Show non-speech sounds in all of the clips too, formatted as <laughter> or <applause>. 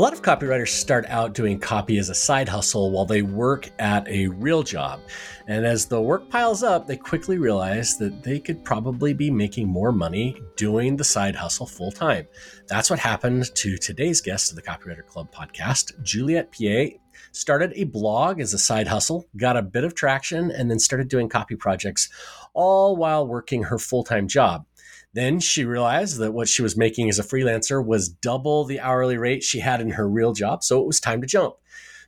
A lot of copywriters start out doing copy as a side hustle while they work at a real job. And as the work piles up, they quickly realize that they could probably be making more money doing the side hustle full time. That's what happened to today's guest of the Copywriter Club podcast, Juliet Peay. Started a blog as a side hustle, got a bit of traction, and then started doing copy projects, all while working her full time job. Then she realized that what she was making as a freelancer was double the hourly rate she had in her real job, so it was time to jump.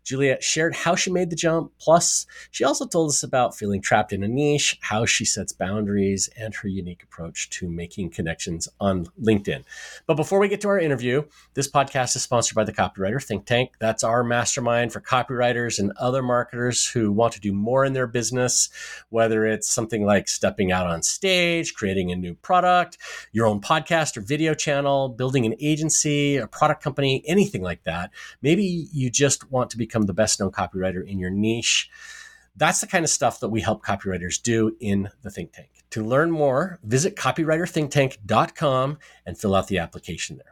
Juliet shared how she made the jump. Plus, she also told us about feeling trapped in a niche, how she sets boundaries, and her unique approach to making connections on LinkedIn. But before we get to our interview, this podcast is sponsored by the Copywriter Think Tank. That's our mastermind for copywriters and other marketers who want to do more in their business, whether it's something like stepping out on stage, creating a new product, your own podcast or video channel, building an agency, a product company, anything like that. Maybe you just want to be become the best known copywriter in your niche. That's the kind of stuff that we help copywriters do in the think tank. To learn more, visit copywriterthinktank.com and fill out the application there.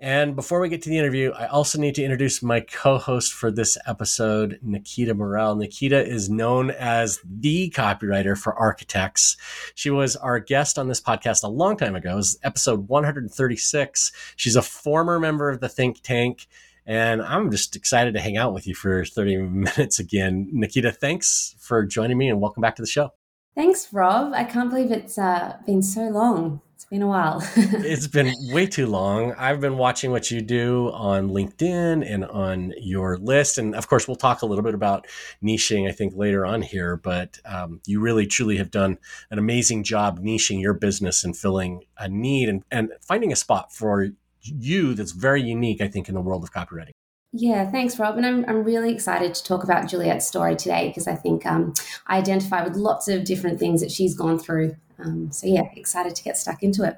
And before we get to the interview, I also need to introduce my co host for this episode, Nikita Morel. Nikita is known as the copywriter for architects. She was our guest on this podcast a long time ago. It was episode 136. She's a former member of the think tank and I'm just excited to hang out with you for 30 minutes again. Nikita, thanks for joining me and welcome back to the show. Thanks, Rob. I can't believe it's uh, been so long. It's been a while. <laughs> it's been way too long. I've been watching what you do on LinkedIn and on your list. And of course, we'll talk a little bit about niching, I think, later on here. But um, you really, truly have done an amazing job niching your business and filling a need and, and finding a spot for you that's very unique, I think, in the world of copywriting. Yeah, thanks, Rob. And I'm, I'm really excited to talk about Juliet's story today because I think um, I identify with lots of different things that she's gone through. Um, so, yeah, excited to get stuck into it.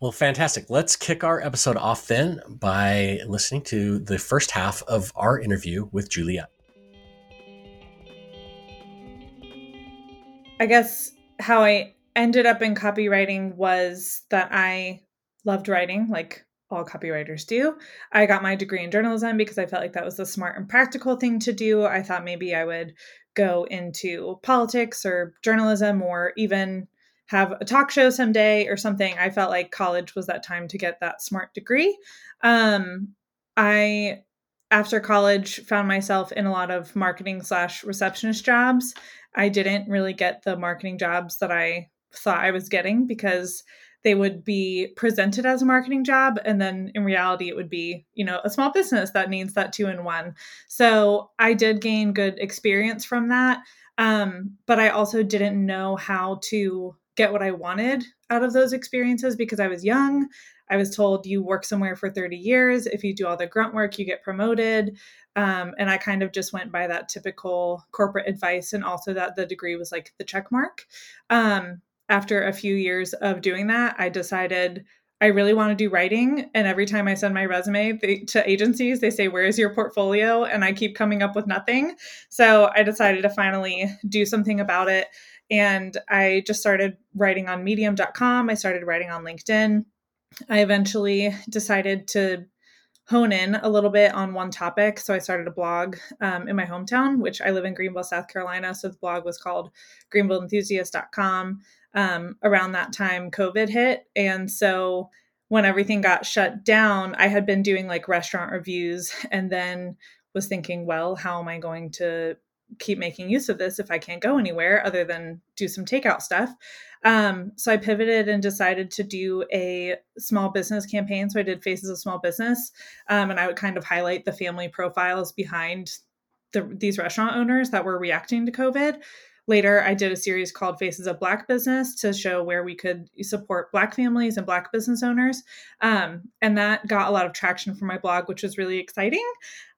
Well, fantastic. Let's kick our episode off then by listening to the first half of our interview with Juliet. I guess how I ended up in copywriting was that I loved writing, like all copywriters do. I got my degree in journalism because I felt like that was the smart and practical thing to do. I thought maybe I would go into politics or journalism or even have a talk show someday or something. I felt like college was that time to get that smart degree. Um, I after college found myself in a lot of marketing slash receptionist jobs. I didn't really get the marketing jobs that I thought I was getting because they would be presented as a marketing job and then in reality it would be you know a small business that needs that two in one. So i did gain good experience from that um, but i also didn't know how to get what i wanted out of those experiences because i was young. I was told you work somewhere for 30 years. If you do all the grunt work you get promoted. Um, and i kind of just went by that typical corporate advice and also that the degree was like the check mark. Um, after a few years of doing that, I decided I really want to do writing. And every time I send my resume they, to agencies, they say, Where is your portfolio? And I keep coming up with nothing. So I decided to finally do something about it. And I just started writing on medium.com. I started writing on LinkedIn. I eventually decided to hone in a little bit on one topic. So I started a blog um, in my hometown, which I live in Greenville, South Carolina. So the blog was called greenvilleenthusiast.com um, around that time COVID hit. And so when everything got shut down, I had been doing like restaurant reviews <laughs> and then was thinking, well, how am I going to keep making use of this if I can't go anywhere other than do some takeout stuff? Um, so I pivoted and decided to do a small business campaign. So I did Faces of Small Business, um, and I would kind of highlight the family profiles behind the, these restaurant owners that were reacting to COVID. Later, I did a series called Faces of Black Business to show where we could support Black families and Black business owners. Um, and that got a lot of traction for my blog, which was really exciting.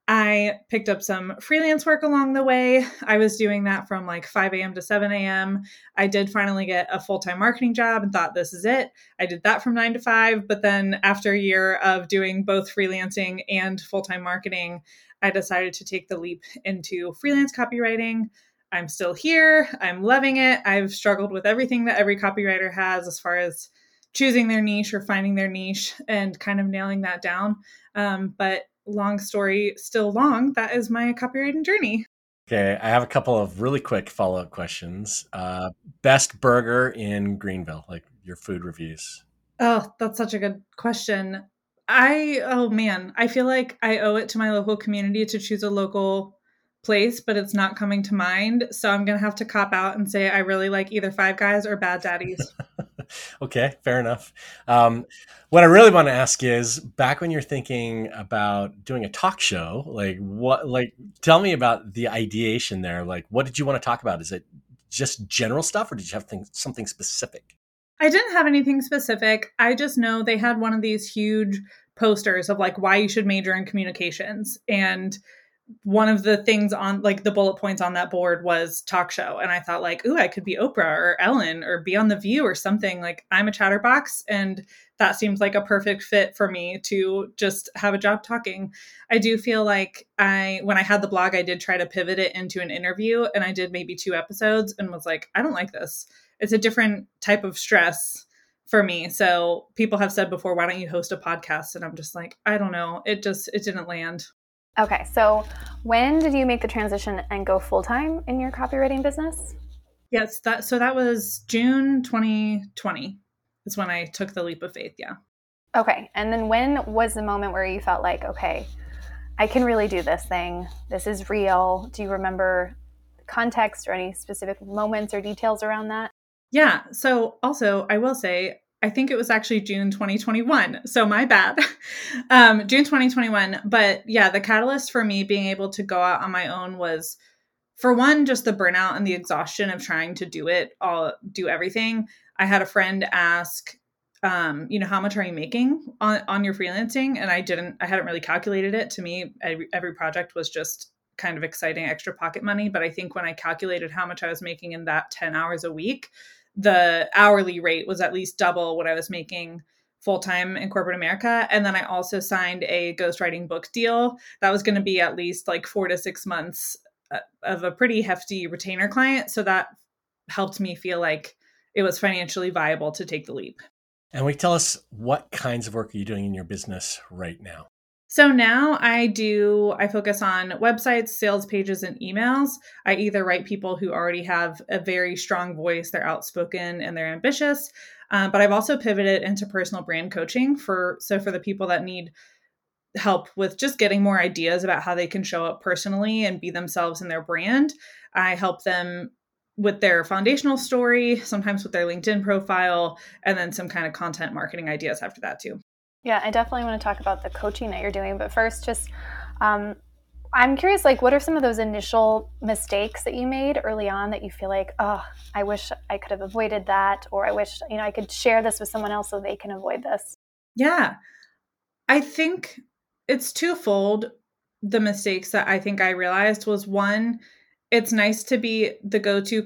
I picked up some freelance work along the way. I was doing that from like 5 a.m. to 7 a.m. I did finally get a full time marketing job and thought this is it. I did that from 9 to 5. But then after a year of doing both freelancing and full time marketing, I decided to take the leap into freelance copywriting. I'm still here. I'm loving it. I've struggled with everything that every copywriter has as far as choosing their niche or finding their niche and kind of nailing that down. Um, but long story still long, that is my copywriting journey. Okay, I have a couple of really quick follow up questions. Uh, best burger in Greenville, like your food reviews. Oh, that's such a good question. I oh man, I feel like I owe it to my local community to choose a local place, but it's not coming to mind. So I'm gonna have to cop out and say I really like either Five Guys or Bad Daddies. <laughs> okay, fair enough. Um, what I really want to ask is, back when you're thinking about doing a talk show, like what, like, tell me about the ideation there. Like, what did you want to talk about? Is it just general stuff, or did you have things, something specific? I didn't have anything specific. I just know they had one of these huge posters of like why you should major in communications and one of the things on like the bullet points on that board was talk show. And i thought like ooh i could be oprah or ellen or be on the view or something. Like i'm a chatterbox and that seems like a perfect fit for me to just have a job talking. I do feel like i when i had the blog i did try to pivot it into an interview and i did maybe two episodes and was like i don't like this. It's a different type of stress for me. So people have said before why don't you host a podcast? And i'm just like i don't know. It just it didn't land Okay, so when did you make the transition and go full time in your copywriting business? Yes, that so that was June 2020 is when I took the leap of faith. Yeah. Okay, and then when was the moment where you felt like, okay, I can really do this thing. This is real. Do you remember context or any specific moments or details around that? Yeah. So also, I will say I think it was actually June 2021. So my bad. <laughs> um, June 2021. But yeah, the catalyst for me being able to go out on my own was for one, just the burnout and the exhaustion of trying to do it all, do everything. I had a friend ask, um, you know, how much are you making on, on your freelancing? And I didn't, I hadn't really calculated it. To me, every, every project was just kind of exciting extra pocket money. But I think when I calculated how much I was making in that 10 hours a week, the hourly rate was at least double what I was making full time in corporate America. And then I also signed a ghostwriting book deal that was going to be at least like four to six months uh, of a pretty hefty retainer client. So that helped me feel like it was financially viable to take the leap. And we tell us what kinds of work are you doing in your business right now? So now I do, I focus on websites, sales pages, and emails. I either write people who already have a very strong voice, they're outspoken and they're ambitious. Um, but I've also pivoted into personal brand coaching for, so for the people that need help with just getting more ideas about how they can show up personally and be themselves in their brand. I help them with their foundational story, sometimes with their LinkedIn profile, and then some kind of content marketing ideas after that too. Yeah, I definitely want to talk about the coaching that you're doing. But first, just um, I'm curious, like, what are some of those initial mistakes that you made early on that you feel like, oh, I wish I could have avoided that, or I wish, you know, I could share this with someone else so they can avoid this? Yeah. I think it's twofold. The mistakes that I think I realized was one, it's nice to be the go to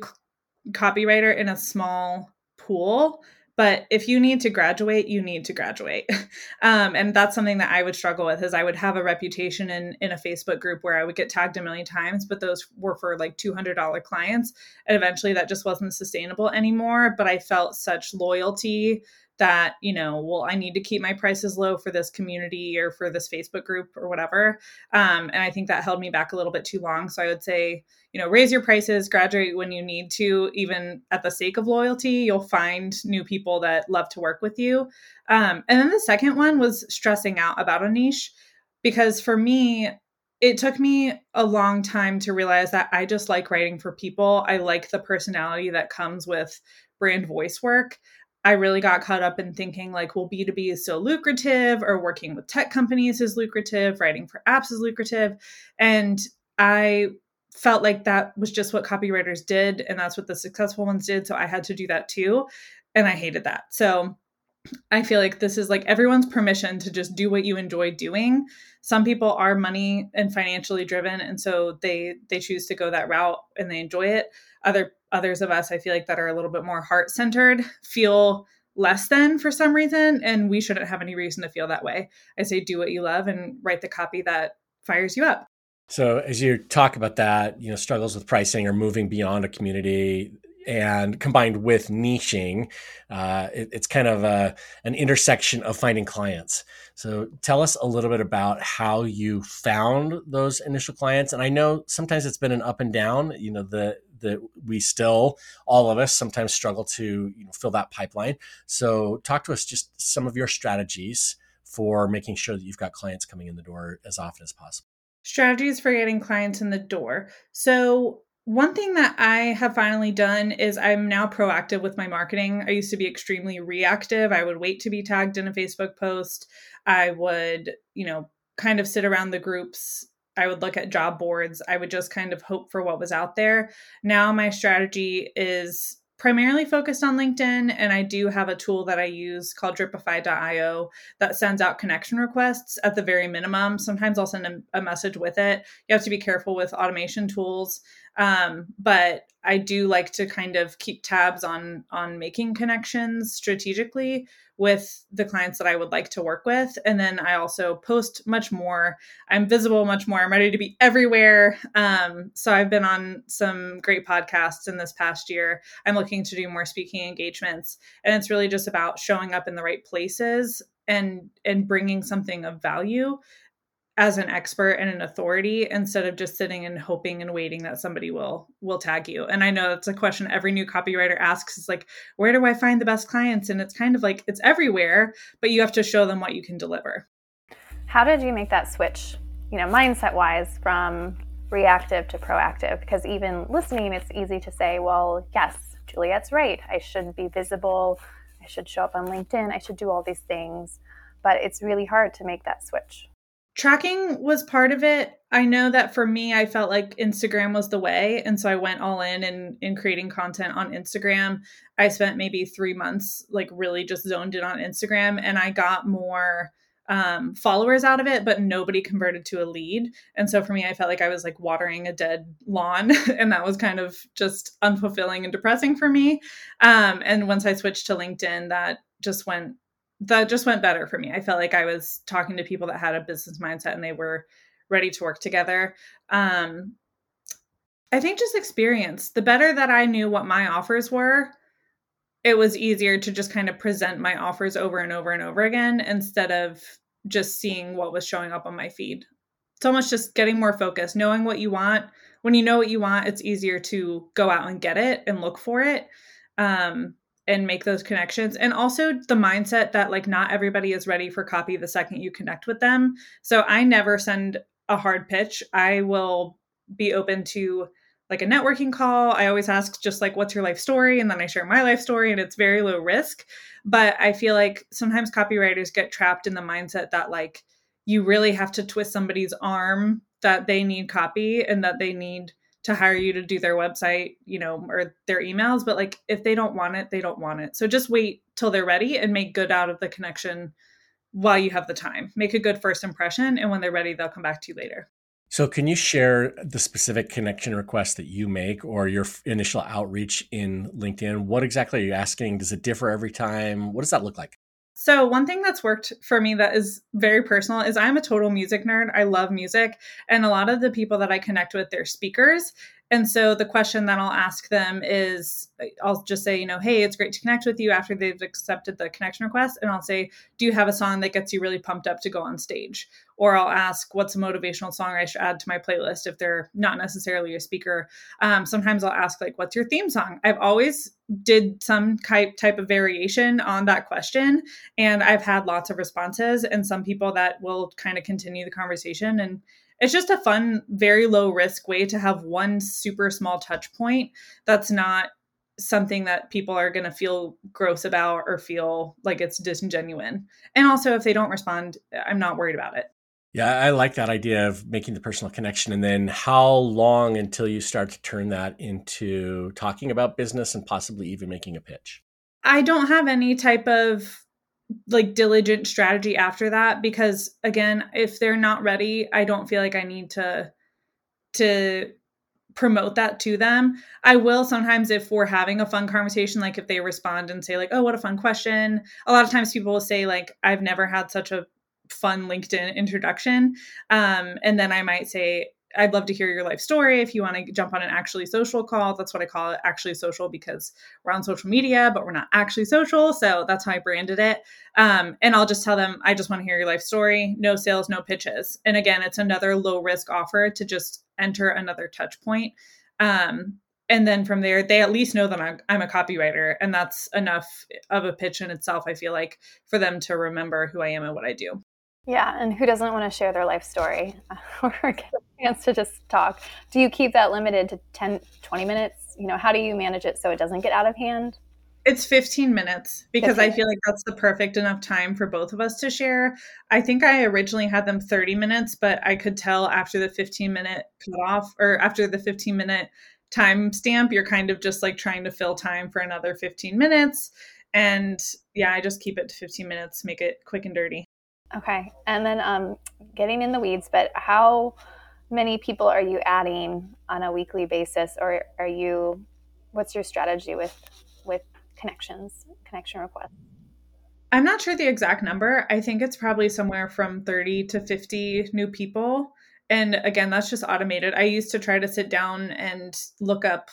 copywriter in a small pool but if you need to graduate you need to graduate. <laughs> Um, and that's something that i would struggle with is i would have a reputation in in a facebook group where i would get tagged a million times but those were for like $200 clients and eventually that just wasn't sustainable anymore but i felt such loyalty that you know well i need to keep my prices low for this community or for this facebook group or whatever um, and i think that held me back a little bit too long so i would say you know raise your prices graduate when you need to even at the sake of loyalty you'll find new people that love to work with you um, and then the second one was stressing out about a niche because for me it took me a long time to realize that I just like writing for people. I like the personality that comes with brand voice work. I really got caught up in thinking like, well, B2B is so lucrative, or working with tech companies is lucrative, writing for apps is lucrative. And I felt like that was just what copywriters did. And that's what the successful ones did. So I had to do that too. And I hated that. So I feel like this is like everyone's permission to just do what you enjoy doing. Some people are money and financially driven and so they they choose to go that route and they enjoy it. Other others of us I feel like that are a little bit more heart-centered feel less than for some reason and we shouldn't have any reason to feel that way. I say do what you love and write the copy that fires you up. So as you talk about that, you know, struggles with pricing or moving beyond a community, and combined with niching, uh, it, it's kind of a, an intersection of finding clients. So tell us a little bit about how you found those initial clients. And I know sometimes it's been an up and down. You know, the that we still all of us sometimes struggle to you know, fill that pipeline. So talk to us just some of your strategies for making sure that you've got clients coming in the door as often as possible. Strategies for getting clients in the door. So one thing that I have finally done is I'm now proactive with my marketing. I used to be extremely reactive. I would wait to be tagged in a Facebook post. I would, you know, kind of sit around the groups. I would look at job boards. I would just kind of hope for what was out there. Now my strategy is primarily focused on LinkedIn, and I do have a tool that I use called Dripify.io that sends out connection requests at the very minimum. Sometimes I'll send a, a message with it. You have to be careful with automation tools. Um, but I do like to kind of keep tabs on on making connections strategically with the clients that I would like to work with. And then I also post much more. I'm visible much more. I'm ready to be everywhere. Um, so I've been on some great podcasts in this past year. I'm looking to do more speaking engagements, and it's really just about showing up in the right places and and bringing something of value as an expert and an authority instead of just sitting and hoping and waiting that somebody will will tag you. And i know that's a question every new copywriter asks is like where do i find the best clients? And it's kind of like it's everywhere but you have to show them what you can deliver. How did you make that switch you know mindset wise from reactive to proactive? Because even listening it's easy to say well yes juliet's right. I should be visible. I should show up on linkedin. I should do all these things. But it's really hard to make that switch tracking was part of it. I know that for me i felt like instagram was the way and so i went all in and in, in creating content on instagram. I spent maybe three months like really just zoned in on instagram and i got more um, followers out of it but nobody converted to a lead. And so for me i felt like i was like watering a dead lawn <laughs> and that was kind of just unfulfilling and depressing for me. Um, and once i switched to linkedin that just went that just went better for me. I felt like I was talking to people that had a business mindset and they were ready to work together. Um, I think just experience. The better that I knew what my offers were, it was easier to just kind of present my offers over and over and over again instead of just seeing what was showing up on my feed. It's almost just getting more focused, knowing what you want. When you know what you want, it's easier to go out and get it and look for it. Um, and make those connections. And also the mindset that like not everybody is ready for copy the second you connect with them. So i never send a hard pitch. I will be open to like a networking call. I always ask just like what's your life story? And then i share my life story and it's very low risk. But i feel like sometimes copywriters get trapped in the mindset that like you really have to twist somebody's arm that they need copy and that they need to hire you to do their website, you know, or their emails. But like if they don't want it, they don't want it. So just wait till they're ready and make good out of the connection while you have the time. Make a good first impression. And when they're ready, they'll come back to you later. So, can you share the specific connection request that you make or your initial outreach in LinkedIn? What exactly are you asking? Does it differ every time? What does that look like? So, one thing that's worked for me that is very personal is I'm a total music nerd. I love music. And a lot of the people that I connect with, they're speakers. And so the question that I'll ask them is I'll just say, you know, hey, it's great to connect with you after they've accepted the connection request. And I'll say, do you have a song that gets you really pumped up to go on stage? Or I'll ask, what's a motivational song I should add to my playlist if they're not necessarily a speaker. Um, sometimes I'll ask, like, what's your theme song? I've always did some type type of variation on that question and I've had lots of responses and some people that will kind of continue the conversation and it's just a fun, very low risk way to have one super small touch point that's not something that people are going to feel gross about or feel like it's disingenuous. And also, if they don't respond, I'm not worried about it. Yeah, I like that idea of making the personal connection. And then how long until you start to turn that into talking about business and possibly even making a pitch? I don't have any type of like diligent strategy after that because again if they're not ready i don't feel like i need to to promote that to them. I will sometimes if we're having a fun conversation like if they respond and say like oh what a fun question. A lot of times people will say like i've never had such a fun linkedin introduction. Um, and then i might say I'd love to hear your life story. If you want to jump on an actually social call, that's what I call it, actually social, because we're on social media, but we're not actually social. So that's how I branded it. Um, and I'll just tell them, I just want to hear your life story. No sales, no pitches. And again, it's another low risk offer to just enter another touch point. Um, and then from there, they at least know that I'm, I'm a copywriter, and that's enough of a pitch in itself. I feel like for them to remember who I am and what I do. Yeah, and who doesn't want to share their life story <laughs> or get a chance to just talk? Do you keep that limited to 10, 20 minutes? You know, how do you manage it so it doesn't get out of hand? It's 15 minutes because 15. I feel like that's the perfect enough time for both of us to share. I think I originally had them 30 minutes, but I could tell after the 15 minute cutoff or after the 15 minute time stamp, you're kind of just like trying to fill time for another 15 minutes. And yeah, I just keep it to 15 minutes, make it quick and dirty. Okay. And then um, getting in the weeds, but how many people are you adding on a weekly basis or are you what's your strategy with with connections, connection requests? I'm not sure the exact number. I think it's probably somewhere from 30 to 50 new people. And again, that's just automated. I used to try to sit down and look up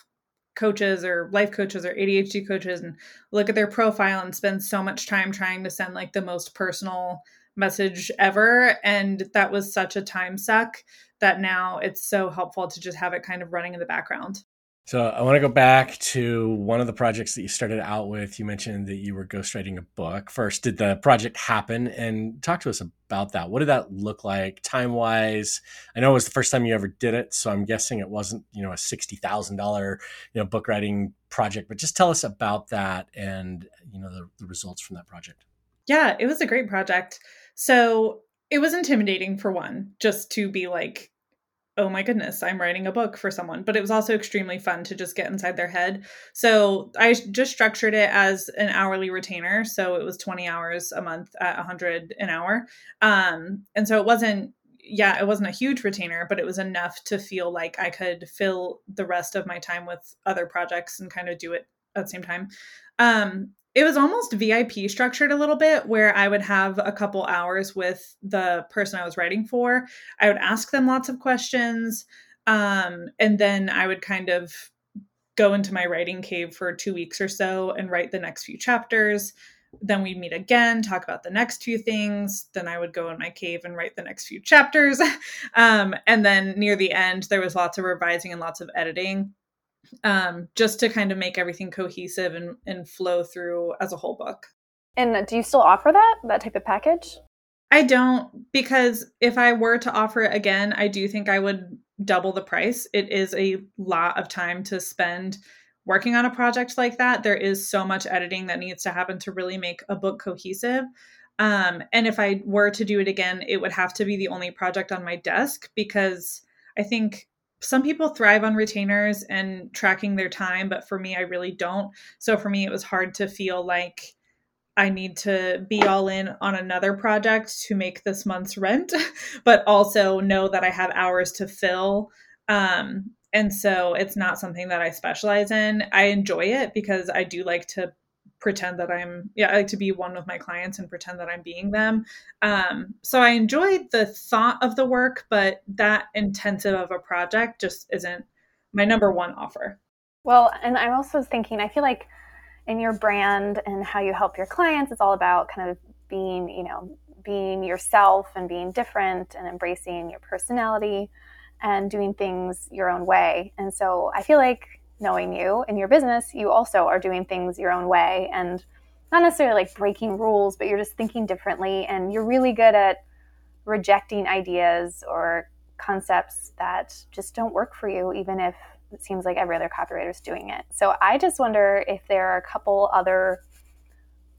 coaches or life coaches or ADHD coaches and look at their profile and spend so much time trying to send like the most personal message ever. And that was such a time suck that now it's so helpful to just have it kind of running in the background. So I want to go back to one of the projects that you started out with. You mentioned that you were ghostwriting a book. First, did the project happen? And talk to us about that. What did that look like time wise? I know it was the first time you ever did it, so I'm guessing it wasn't you know a sixty thousand dollar you know book writing project. But just tell us about that and you know the, the results from that project. Yeah, it was a great project. So it was intimidating for one, just to be like, oh my goodness, I'm writing a book for someone. But it was also extremely fun to just get inside their head. So I just structured it as an hourly retainer. So it was 20 hours a month at 100 an hour. Um, and so it wasn't, yeah, it wasn't a huge retainer, but it was enough to feel like I could fill the rest of my time with other projects and kind of do it at the same time. Um, it was almost VIP structured a little bit where I would have a couple hours with the person I was writing for. I would ask them lots of questions. Um, and then I would kind of go into my writing cave for two weeks or so and write the next few chapters. Then we'd meet again, talk about the next few things. Then I would go in my cave and write the next few chapters. <laughs> um, and then near the end, there was lots of revising and lots of editing um, just to kind of make everything cohesive and, and flow through as a whole book. And do you still offer that that type of package? I don't because if I were to offer it again, I do think I would double the price. It is a lot of time to spend working on a project like that. There is so much editing that needs to happen to really make a book cohesive. Um, and if I were to do it again, it would have to be the only project on my desk because I think some people thrive on retainers and tracking their time, but for me, I really don't. So for me, it was hard to feel like I need to be all in on another project to make this month's rent, <laughs> but also know that I have hours to fill. Um, and so it's not something that I specialize in. I enjoy it because I do like to pretend that I'm yeah, I like to be one with my clients and pretend that I'm being them. Um, so I enjoyed the thought of the work, but that intensive of a project just isn't my number one offer. Well, and I'm also thinking, I feel like in your brand and how you help your clients, it's all about kind of being, you know, being yourself and being different and embracing your personality and doing things your own way. And so I feel like knowing you in your business, you also are doing things your own way and not necessarily like breaking rules, but you're just thinking differently and you're really good at rejecting ideas or concepts that just don't work for you, even if it seems like every other copywriter is doing it. So I just wonder if there are a couple other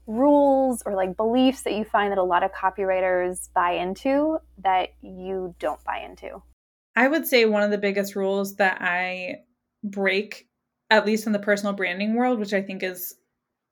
rules or like beliefs that you find that a lot of copywriters buy into that you don't buy into. I would say one of the biggest rules that I break at least in the personal branding world, which I think is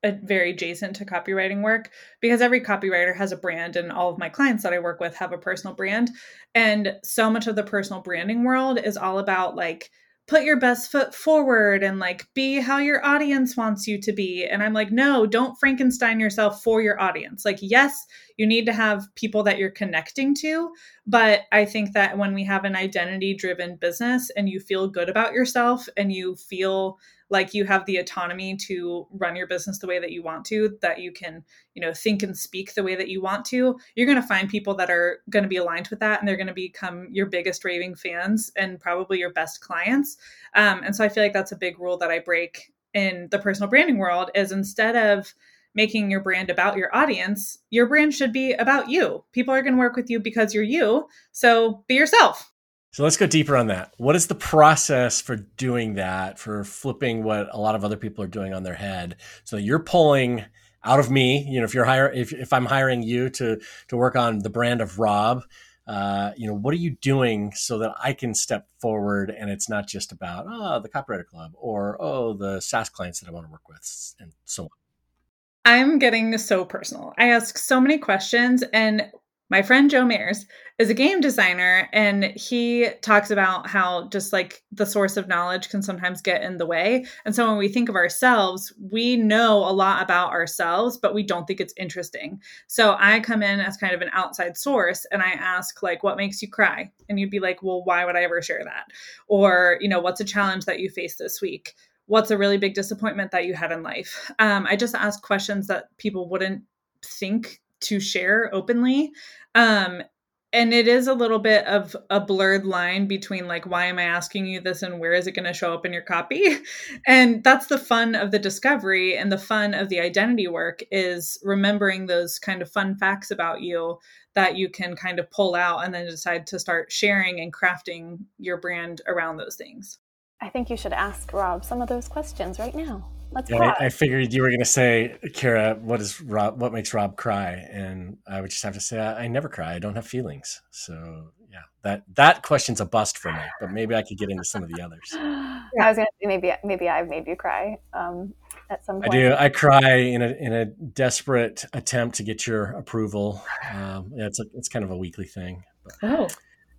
a very adjacent to copywriting work because every copywriter has a brand and all of my clients that I work with have a personal brand. And so much of the personal branding world is all about like put your best foot forward and like be how your audience wants you to be. And I'm like, no, don't Frankenstein yourself for your audience. Like, yes, you need to have people that you're connecting to. But I think that when we have an identity driven business and you feel good about yourself and you feel like you have the autonomy to run your business the way that you want to that you can you know think and speak the way that you want to you're going to find people that are going to be aligned with that and they're going to become your biggest raving fans and probably your best clients. Um, and so i feel like that's a big rule that i break in the personal branding world is instead of making your brand about your audience your brand should be about you. People are going to work with you because you're you. So be yourself so let's go deeper on that. What is the process for doing that, for flipping what a lot of other people are doing on their head? So you're pulling out of me, you know, if you're hire if, if I'm hiring you to to work on the brand of Rob, uh, you know, what are you doing so that I can step forward and it's not just about oh the copywriter club or oh the SaaS clients that I want to work with and so on. I'm getting so personal. I ask so many questions and my friend Joe Mears is a game designer and he talks about how just like the source of knowledge can sometimes get in the way. And so when we think of ourselves, we know a lot about ourselves, but we don't think it's interesting. So I come in as kind of an outside source and I ask like what makes you cry? And you'd be like, "Well, why would I ever share that?" Or, you know, what's a challenge that you faced this week? What's a really big disappointment that you had in life? Um, I just ask questions that people wouldn't think to share openly um, and it is a little bit of a blurred line between like why am i asking you this and where is it going to show up in your copy? <laughs> And that's the fun of the discovery and the fun of the identity work is remembering those kind of fun facts about you that you can kind of pull out and then decide to start sharing and crafting your brand around those things. I think you should ask rob some of those questions right now Let's yeah, I, I, figured you were going to say, Kara, what is Rob? What makes Rob cry? And I would just have to say, I, I, never cry. I don't have feelings. So yeah, that that question's a bust for me. But maybe I could get into some of the others. <gasps> Yeah, I was going to say maybe maybe I've made you cry um, at some point. I do. I cry in a in a desperate attempt to get your approval. Um, yeah, it's a, it's kind of a weekly thing. But, oh,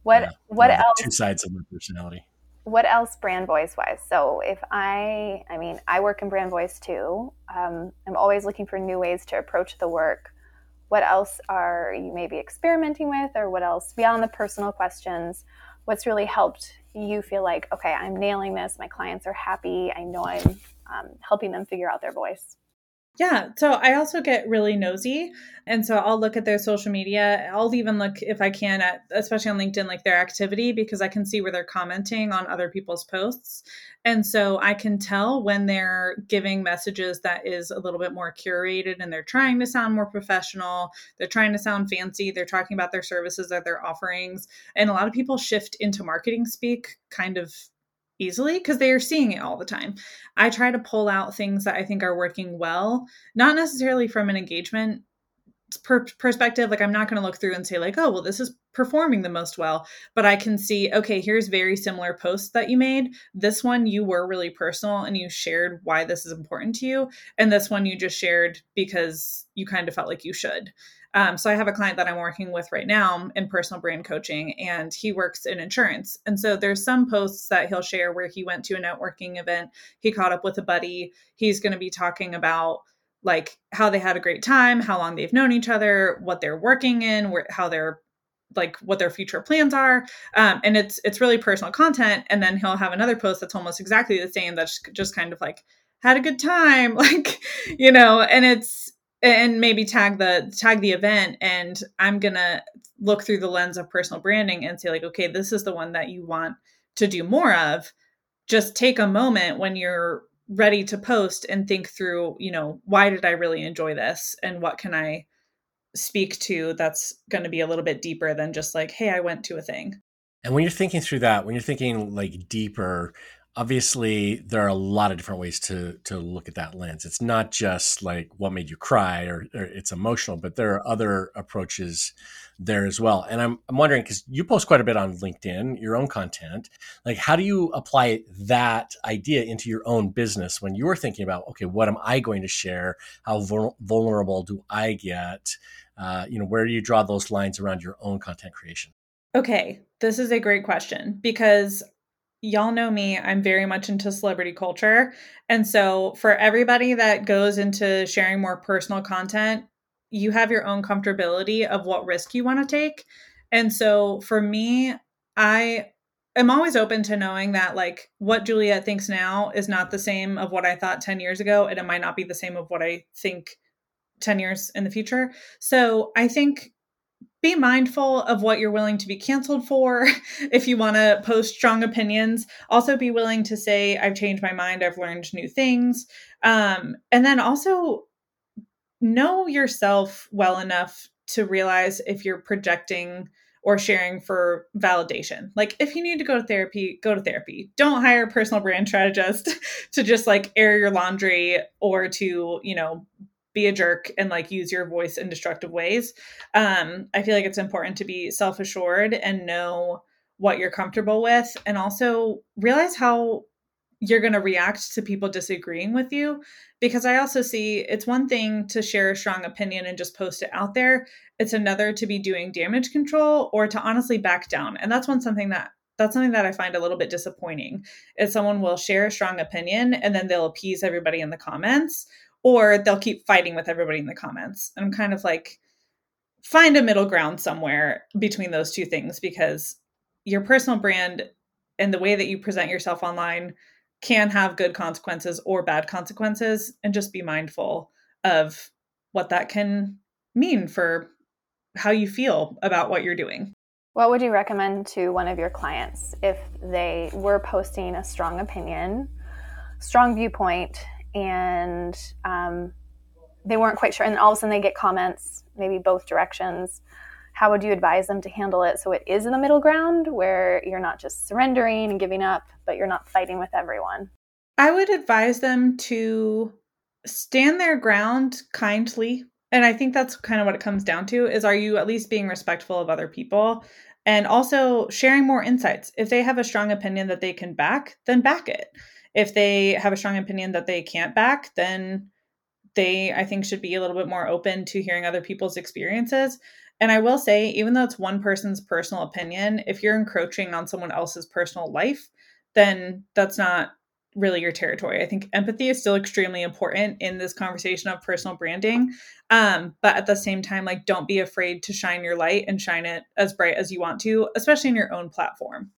what yeah, what else? Two sides of my personality what else brand voice wise? So if i i mean i work in brand voice too. Um, i'm always looking for new ways to approach the work. What else are you maybe experimenting with or what else beyond the personal questions? What's really helped you feel like okay i'm nailing this. My clients are happy. I know i'm um, helping them figure out their voice yeah. So I also get really nosy. And so I'll look at their social media. I'll even look, if I can, at, especially on LinkedIn, like their activity, because I can see where they're commenting on other people's posts. And so I can tell when they're giving messages that is a little bit more curated and they're trying to sound more professional. They're trying to sound fancy. They're talking about their services or their offerings. And a lot of people shift into marketing speak kind of easily because they are seeing it all the time. I try to pull out things that I think are working well, not necessarily from an engagement per- perspective. Like I'm not going to look through and say like, oh, well, this is performing the most well, but I can see, okay, here's very similar posts that you made. This one you were really personal and you shared why this is important to you, and this one you just shared because you kind of felt like you should. Um, so I have a client that I'm working with right now in personal brand coaching, and he works in insurance. And so there's some posts that he'll share where he went to a networking event, he caught up with a buddy. He's going to be talking about like how they had a great time, how long they've known each other, what they're working in, where how they're like what their future plans are um, and it's it's really personal content and then he'll have another post that's almost exactly the same that's just kind of like had a good time <laughs> like you know and it's and maybe tag the tag the event and i'm gonna look through the lens of personal branding and say like okay this is the one that you want to do more of. Just take a moment when you're ready to post and think through you know why did i really enjoy this? And what can i speak to that's going to be a little bit deeper than just like hey i went to a thing. And when you're thinking through that when you're thinking like deeper obviously there are a lot of different ways to to look at that lens. It's not just like what made you cry or, or it's emotional but there are other approaches there as well. And i'm, I'm wondering because you post quite a bit on linkedin your own content like how do you apply that idea into your own business when you're thinking about okay what am i going to share? How vul- vulnerable do i get? Uh, you know where do you draw those lines around your own content creation? Okay, this is a great question because y'all know me, I'm very much into celebrity culture. And so for everybody that goes into sharing more personal content, you have your own comfortability of what risk you want to take. And so for me, I am always open to knowing that like what Juliet thinks now is not the same of what I thought 10 years ago and it might not be the same of what I think 10 years in the future. So I think be mindful of what you're willing to be canceled for <laughs> if you want to post strong opinions also be willing to say i've changed my mind i've learned new things um, and then also know yourself well enough to realize if you're projecting or sharing for validation. Like if you need to go to therapy, go to therapy. Don't hire a personal brand strategist <laughs> to just like air your laundry or to, you know, be a jerk and like use your voice in destructive ways. Um, I feel like it's important to be self assured and know what you're comfortable with and also realize how you're going to react to people disagreeing with you. Because i also see it's one thing to share a strong opinion and just post it out there. It's another to be doing damage control or to honestly back down. And that's one something that that's something that i find a little bit disappointing is someone will share a strong opinion and then they'll appease everybody in the comments or they'll keep fighting with everybody in the comments. And I'm kind of like, find a middle ground somewhere between those two things because your personal brand and the way that you present yourself online can have good consequences or bad consequences. And just be mindful of what that can mean for how you feel about what you're doing. What would you recommend to one of your clients if they were posting a strong opinion, strong viewpoint, and um, they weren't quite sure. And all of a sudden they get comments, maybe both directions. How would you advise them to handle it so it is in the middle ground where you're not just surrendering and giving up, but you're not fighting with everyone? I would advise them to stand their ground kindly. And I think that's kind of what it comes down to is are you at least being respectful of other people and also sharing more insights. If they have a strong opinion that they can back, then back it if they have a strong opinion that they can't back, then they, I think, should be a little bit more open to hearing other people's experiences. And I will say, even though it's one person's personal opinion, if you're encroaching on someone else's personal life, then that's not really your territory. I think empathy is still extremely important in this conversation of personal branding. Um, but at the same time, like, don't be afraid to shine your light and shine it as bright as you want to, especially in your own platform.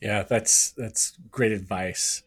Yeah, that's that's great advice.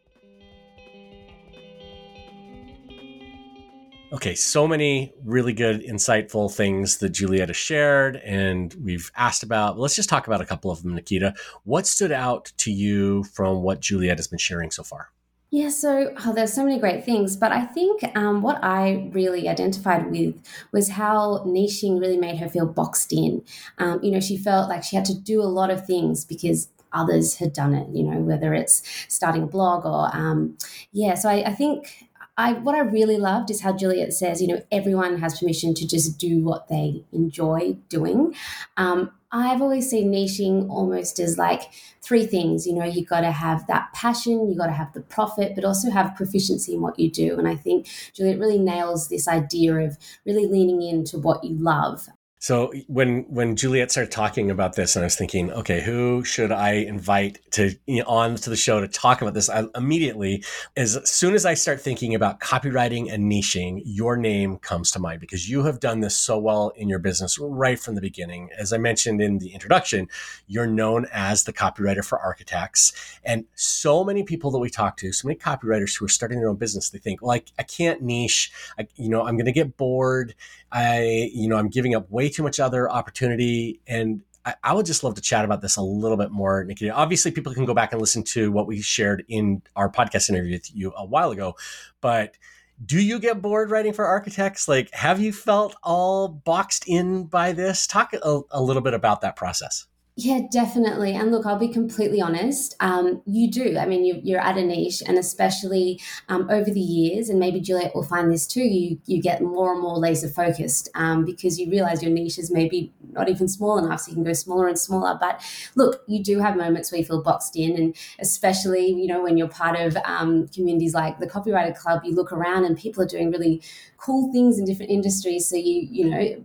Okay, so many really good, insightful things that Juliet has shared and we've asked about. Let's just talk about a couple of them, Nikita. What stood out to you from what Juliet has been sharing so far? Yeah, so oh, there's so many great things, but I think um, what I really identified with was how niching really made her feel boxed in. Um, you know, she felt like she had to do a lot of things because others had done it. You know, whether it's starting a blog or um, yeah. So I, I think I what I really loved is how Juliet says, you know, everyone has permission to just do what they enjoy doing. Um, I've always seen niching almost as like three things. You know, you got to have that passion, you got to have the profit, but also have proficiency in what you do. And I think Juliet really nails this idea of really leaning into what you love so when when Juliet started talking about this, and I was thinking, okay, who should I invite to you know, on to the show to talk about this? I, immediately, as soon as I start thinking about copywriting and niching, your name comes to mind because you have done this so well in your business right from the beginning. As I mentioned in the introduction, you're known as the copywriter for architects, and so many people that we talk to, so many copywriters who are starting their own business, they think, well, I, I can't niche. I, you know, I'm going to get bored. I, you know, I'm giving up way too much other opportunity. And I, I, would just love to chat about this a little bit more, Nikki. Obviously, people can go back and listen to what we shared in our podcast interview with you a while ago. But do you get bored writing for architects? Like, have you felt all boxed in by this? Talk a, a little bit about that process. Yeah, definitely. And look, I'll be completely honest. Um, you do. I mean, you, are at a niche, and especially um, over the years, and maybe Juliet will find this too. You you get more and more laser focused um, because you realize your niche is maybe not even small enough, so you can go smaller and smaller. But look, you do have moments where you feel boxed in, and especially you know when you're part of um, communities like the Copywriter Club, you look around and people are doing really cool things in different industries. So you you know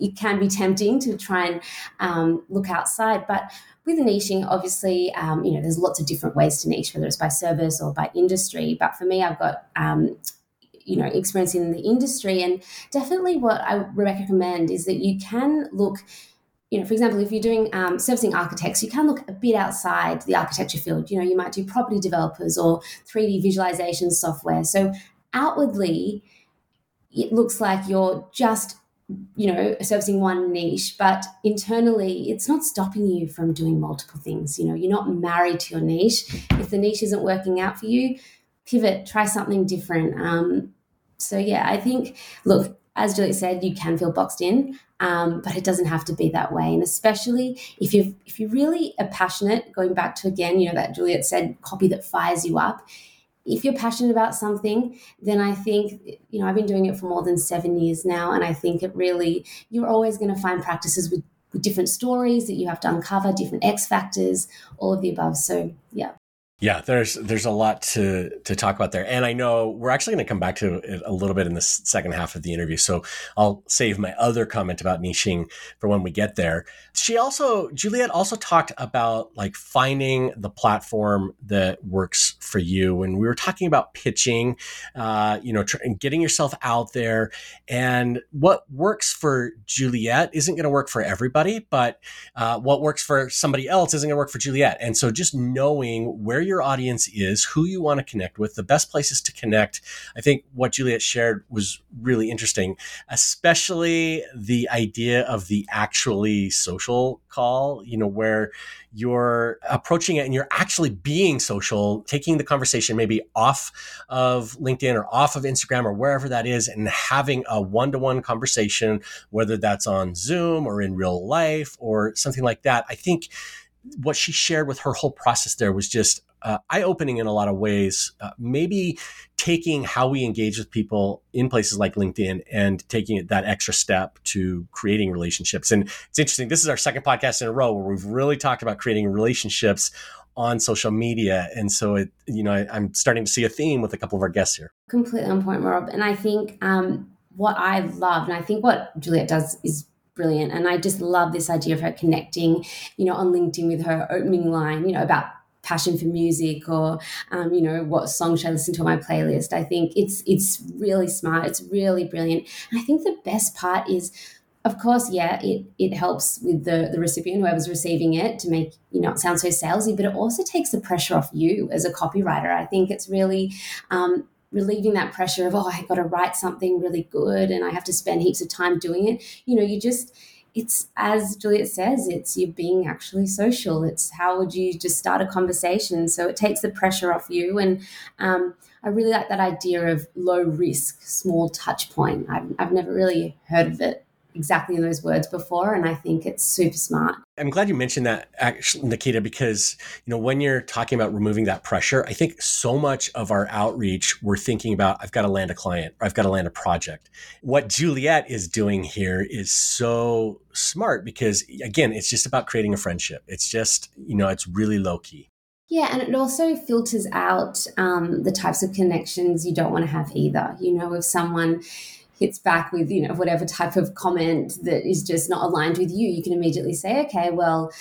it can be tempting to try and um, look outside. But with niching, obviously, um, you know, there's lots of different ways to niche, whether it's by service or by industry. But for me, I've got um, you know experience in the industry, and definitely what I recommend is that you can look. You know, for example, if you're doing um, servicing architects, you can look a bit outside the architecture field. You know, you might do property developers or 3D visualization software. So outwardly, it looks like you're just you know servicing one niche but internally it's not stopping you from doing multiple things. You know you're not married to your niche. If the niche isn't working out for you pivot try something different. Um, so yeah i think look as juliet said you can feel boxed in um, but it doesn't have to be that way. And especially if you if you really are passionate going back to again you know that juliet said copy that fires you up if you're passionate about something, then I think, you know, I've been doing it for more than seven years now. And I think it really, you're always going to find practices with, with different stories that you have to uncover, different X factors, all of the above. So, yeah. Yeah, there's there's a lot to to talk about there, and I know we're actually going to come back to it a little bit in the second half of the interview. So I'll save my other comment about niching for when we get there. She also Juliet also talked about like finding the platform that works for you, and we were talking about pitching, uh, you know, tr- and getting yourself out there, and what works for Juliet isn't going to work for everybody, but uh, what works for somebody else isn't going to work for Juliet, and so just knowing where your audience is, who you want to connect with, the best places to connect. I think what Juliet shared was really interesting, especially the idea of the actually social call, you know, where you're approaching it and you're actually being social, taking the conversation maybe off of LinkedIn or off of Instagram or wherever that is, and having a one to one conversation, whether that's on Zoom or in real life or something like that. I think what she shared with her whole process there was just uh, eye opening in a lot of ways. Uh, maybe taking how we engage with people in places like LinkedIn and taking it that extra step to creating relationships. And it's interesting. This is our second podcast in a row where we've really talked about creating relationships on social media. And so it, you know, I, am starting to see a theme with a couple of our guests here. Completely on point, Rob. And I think um, what I love, and I think what Juliet does is brilliant. And I just love this idea of her connecting, you know, on LinkedIn with her opening line, you know, about passion for music or um, you know what song should I listen to on my playlist. I think it's it's really smart. It's really brilliant. And I think the best part is of course, yeah, it it helps with the the recipient, whoever's receiving it, to make you know it sound so salesy, but it also takes the pressure off you as a copywriter. I think it's really um, relieving that pressure of oh, I got to write something really good, and I have to spend heaps of time doing it. You know, you just it's as Juliet says, it's you being actually social. It's how would you just start a conversation? So it takes the pressure off you. And um, I really like that idea of low risk, small touch point. I've, I've never really heard of it exactly in those words before and i think it's super smart. I'm glad you mentioned that actually nikita because you know when you're talking about removing that pressure i think so much of our outreach we're thinking about i've got to land a client or i've got to land a project. What juliet is doing here is so smart because again it's just about creating a friendship. It's just you know it's really low key yeah, and it also filters out um, the types of connections you don't want to have either. You know, if someone hits back with you know whatever type of comment that is just not aligned with you you can immediately say okay well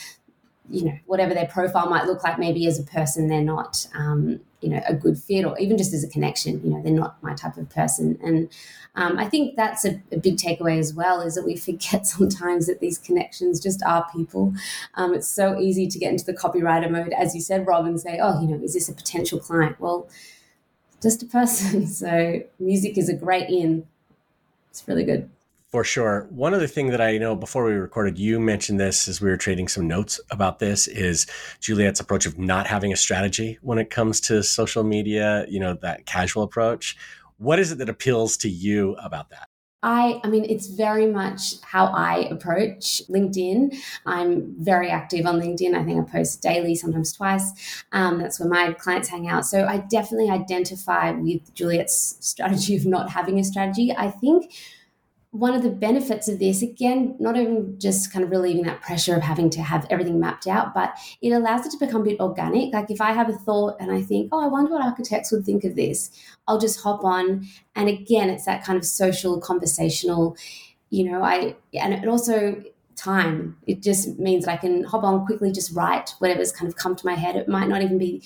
you know whatever their profile might look like maybe as a person they're not um, you know a good fit or even just as a connection you know they're not my type of person. And um, i think that's a, a, big takeaway as well is that we <laughs> forget sometimes that these connections just are people. Um, it's so easy to get into the copywriter mode as you said rob and say oh you know is this a potential client? Well just a person. <laughs> So music is a great in it's really good. For sure. One other thing that I know before we recorded, you mentioned this as we were trading some notes about this is Juliet's approach of not having a strategy when it comes to social media, you know, that casual approach. What is it that appeals to you about that? I, I mean, it's very much how I approach LinkedIn. I'm very active on LinkedIn. I think I post daily, sometimes twice. Um, that's where my clients hang out. So I definitely identify with Juliet's strategy of not having a strategy. I think one of the benefits of this, again, not even just kind of relieving that pressure of having to have everything mapped out, but it allows it to become a bit organic. Like if I have a thought and I think, oh, I wonder what architects would think of this, I'll just hop on. And again, it's that kind of social, conversational, you know, I, and it also, time. It just means that I can hop on quickly, just write whatever's kind of come to my head. It might not even be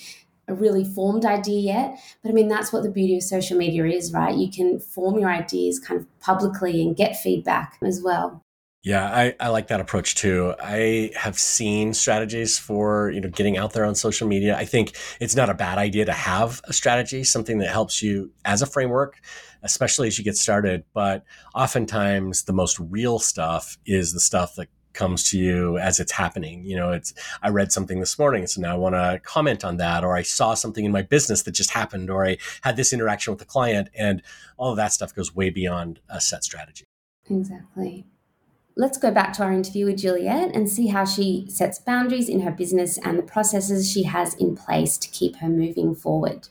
a really formed idea yet. But I mean, that's what the beauty of social media is, right? You can form your ideas kind of publicly and get feedback as well. Yeah, I, I like that approach too. I have seen strategies for, you know, getting out there on social media. I think it's not a bad idea to have a strategy, something that helps you as a framework, especially as you get started. But oftentimes the most real stuff is the stuff that comes to you as it's happening. You know, it's I read something this morning, so now I want to comment on that, or I saw something in my business that just happened, or I had this interaction with a client, and all of that stuff goes way beyond a set strategy. Exactly. Let's go back to our interview with Juliet and see how she sets boundaries in her business and the processes she has in place to keep her moving forward.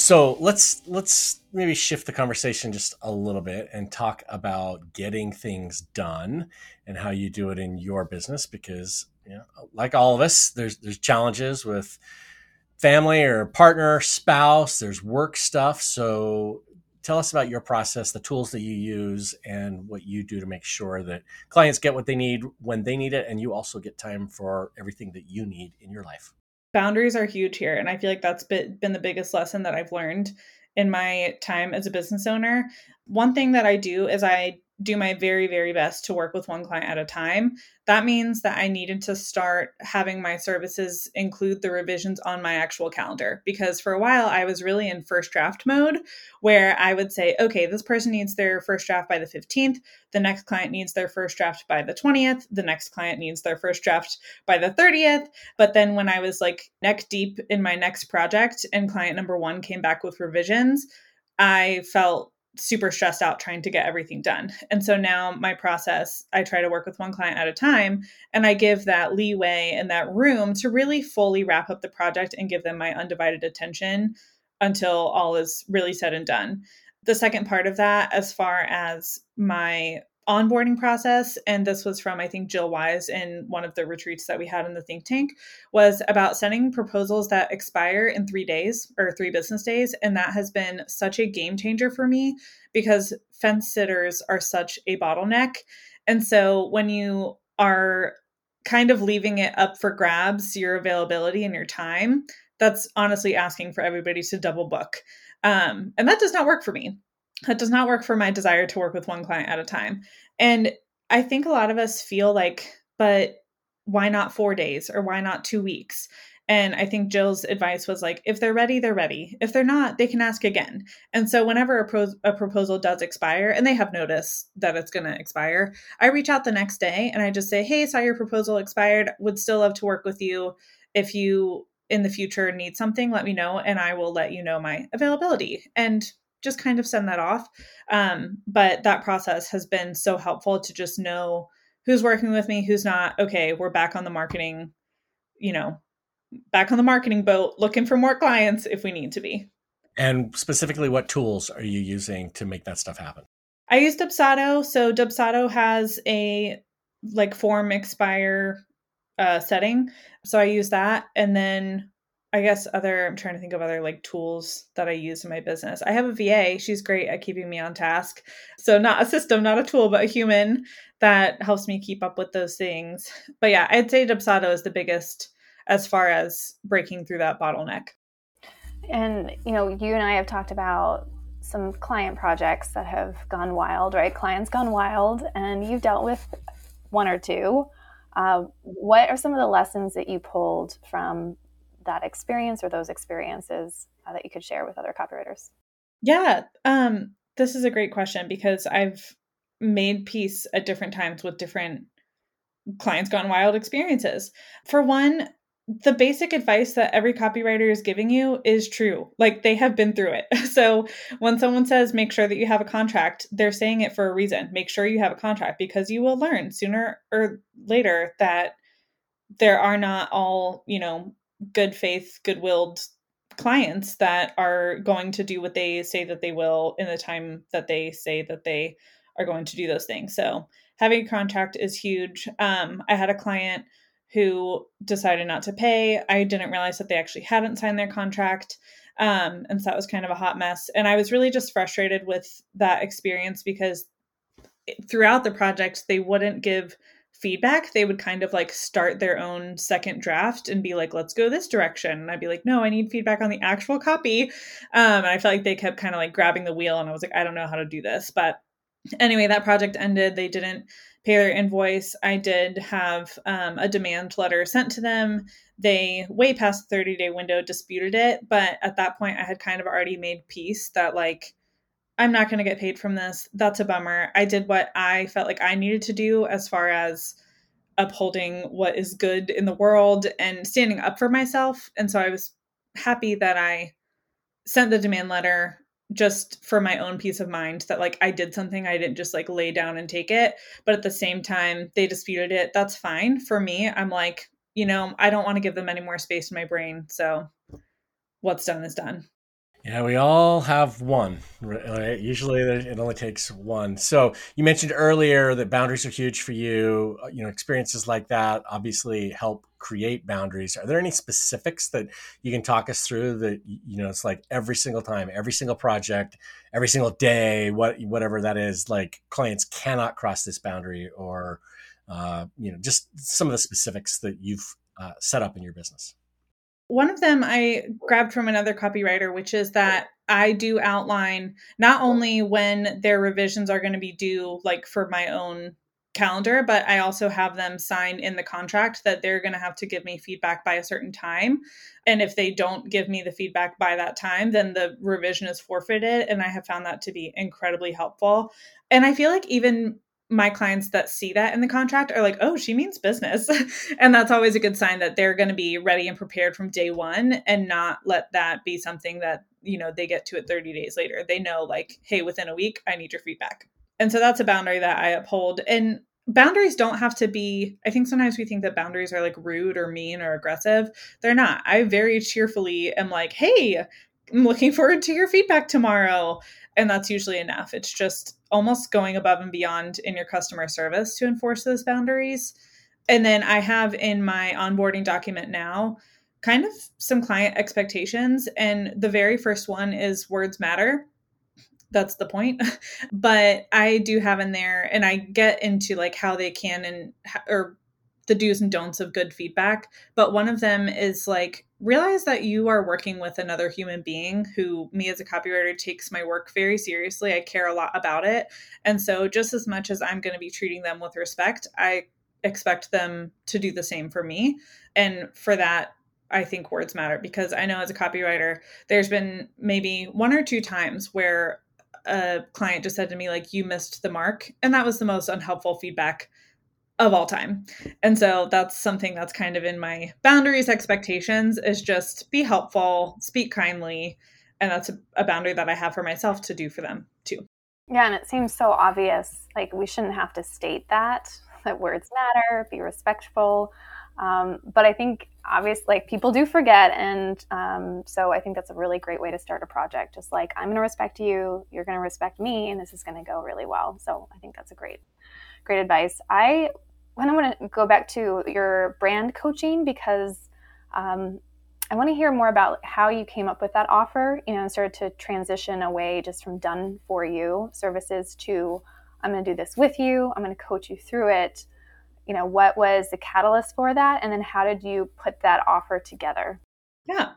So let's let's maybe shift the conversation just a little bit and talk about getting things done and how you do it in your business because you know, like all of us, there's there's challenges with family or partner, spouse, there's work stuff. So tell us about your process, the tools that you use, and what you do to make sure that clients get what they need when they need it, and you also get time for everything that you need in your life boundaries are huge here and i feel like that's been the biggest lesson that i've learned in my time as a business owner. One thing that i do is i do my very, very best to work with one client at a time. That means that I needed to start having my services include the revisions on my actual calendar because for a while I was really in first draft mode where I would say, okay, this person needs their first draft by the 15th, the next client needs their first draft by the 20th, the next client needs their first draft by the 30th. But then when I was like neck deep in my next project and client number one came back with revisions, I felt super stressed out trying to get everything done. And so now my process, I try to work with one client at a time and I give that leeway and that room to really fully wrap up the project and give them my undivided attention until all is really said and done. The second part of that, as far as my onboarding process and this was from i think jill wise in one of the retreats that we had in the think tank was about sending proposals that expire in three days or three business days. And that has been such a game changer for me because fence sitters are such a bottleneck. And so when you are kind of leaving it up for grabs your availability and your time that's honestly asking for everybody to double book. Um, and that does not work for me that does not work for my desire to work with one client at a time. And I think a lot of us feel like, but why not four days or why not two weeks? And I think Jill's advice was like, if they're ready, they're ready. If they're not, they can ask again. And so whenever a, pro- a proposal does expire and they have notice that it's going to expire, I reach out the next day and I just say, hey, saw your proposal expired. Would still love to work with you. If you in the future need something, let me know and I will let you know my availability. And just kind of send that off. Um, but that process has been so helpful to just know who's working with me, who's not. Okay, we're back on the marketing, you know, back on the marketing boat, looking for more clients if we need to be. And specifically, what tools are you using to make that stuff happen? I use Dubsado. So Dubsado has a like form expire uh, setting. So I use that. And then I guess other I'm trying to think of other like tools that I use in my business. I have a VA. She's great at keeping me on task. So not a system, not a tool, but a human that helps me keep up with those things. But yeah, I'd say Dubsado is the biggest as far as breaking through that bottleneck. And you know, you and I have talked about some client projects that have gone wild, right? Clients gone wild, and you've dealt with one or two. Uh, what are some of the lessons that you pulled from that experience or those experiences uh, that you could share with other copywriters? Yeah, um, this is a great question because I've made peace at different times with different clients gone wild experiences. For one, the basic advice that every copywriter is giving you is true. Like they have been through it. <laughs> So when someone says make sure that you have a contract, they're saying it for a reason. Make sure you have a contract because you will learn sooner or later that there are not all, you know, good faith, good willed clients that are going to do what they say that they will in the time that they say that they are going to do those things. So having a contract is huge. Um, I had a client who decided not to pay. I didn't realize that they actually hadn't signed their contract. Um, and so that was kind of a hot mess. And I was really just frustrated with that experience because throughout the project, they wouldn't give feedback. They would kind of like start their own second draft and be like, let's go this direction. And I'd be like, no, I need feedback on the actual copy. Um, and I felt like they kept kind of like grabbing the wheel. And I was like, I don't know how to do this. But anyway, that project ended. They didn't pay their invoice. I did have um, a demand letter sent to them. They, way past the 30 day window, disputed it. But at that point, I had kind of already made peace that, like, I'm not going to get paid from this. That's a bummer. I did what I felt like I needed to do as far as upholding what is good in the world and standing up for myself. And so I was happy that I sent the demand letter just for my own peace of mind that like I did something I didn't just like lay down and take it but at the same time they disputed it that's fine for me I'm like you know I don't want to give them any more space in my brain so what's done is done yeah, we all have one. Right? Usually, it only takes one. So you mentioned earlier that boundaries are huge for you. Uh, you know, experiences like that obviously help create boundaries. Are there any specifics that you can talk us through that you know it's like every single time, every single project, every single day, what whatever that is, like clients cannot cross this boundary, or uh, you know, just some of the specifics that you've uh, set up in your business. One of them I grabbed from another copywriter, which is that I do outline not only when their revisions are going to be due, like for my own calendar, but I also have them sign in the contract that they're going to have to give me feedback by a certain time. And if they don't give me the feedback by that time, then the revision is forfeited. And I have found that to be incredibly helpful. And I feel like even my clients that see that in the contract are like, oh, she means business. <laughs> and that's always a good sign that they're going to be ready and prepared from day one and not let that be something that, you know, they get to it 30 days later. They know, like, hey, within a week, I need your feedback. And so that's a boundary that I uphold. And boundaries don't have to be, I think sometimes we think that boundaries are like rude or mean or aggressive. They're not. I very cheerfully am like, hey, I'm looking forward to your feedback tomorrow. And that's usually enough. It's just, almost going above and beyond in your customer service to enforce those boundaries. And then I have in my onboarding document now kind of some client expectations. And the very first one is words matter. That's the point. <laughs> but I do have in there, and I get into like how they can and or the do's and don'ts of good feedback. But one of them is like realize that you are working with another human being who me as a copywriter takes my work very seriously. I care a lot about it. And so just as much as I'm going to be treating them with respect, I expect them to do the same for me. And for that, I think words matter because I know as a copywriter, there's been maybe one or two times where a client just said to me like you missed the mark and that was the most unhelpful feedback of all time. And so that's something that's kind of in my boundaries expectations is just be helpful, speak kindly, and that's a, a, boundary that I have for myself to do for them too. Yeah, and it seems so obvious. Like we shouldn't have to state that <laughs> that words matter, be respectful. Um, but I think obviously, like people do forget, and um, so I think that's a really great way to start a project. Just like I'm going to respect you, you're going to respect me, and this is going to go really well. So I think that's a great, great advice. I I want to go back to your brand coaching because um, I want to hear more about how you came up with that offer, you know, and started to transition away just from done for you services to I'm going to do this with you, I'm going to coach you through it. You know, what was the catalyst for that? And then how did you put that offer together? Yeah.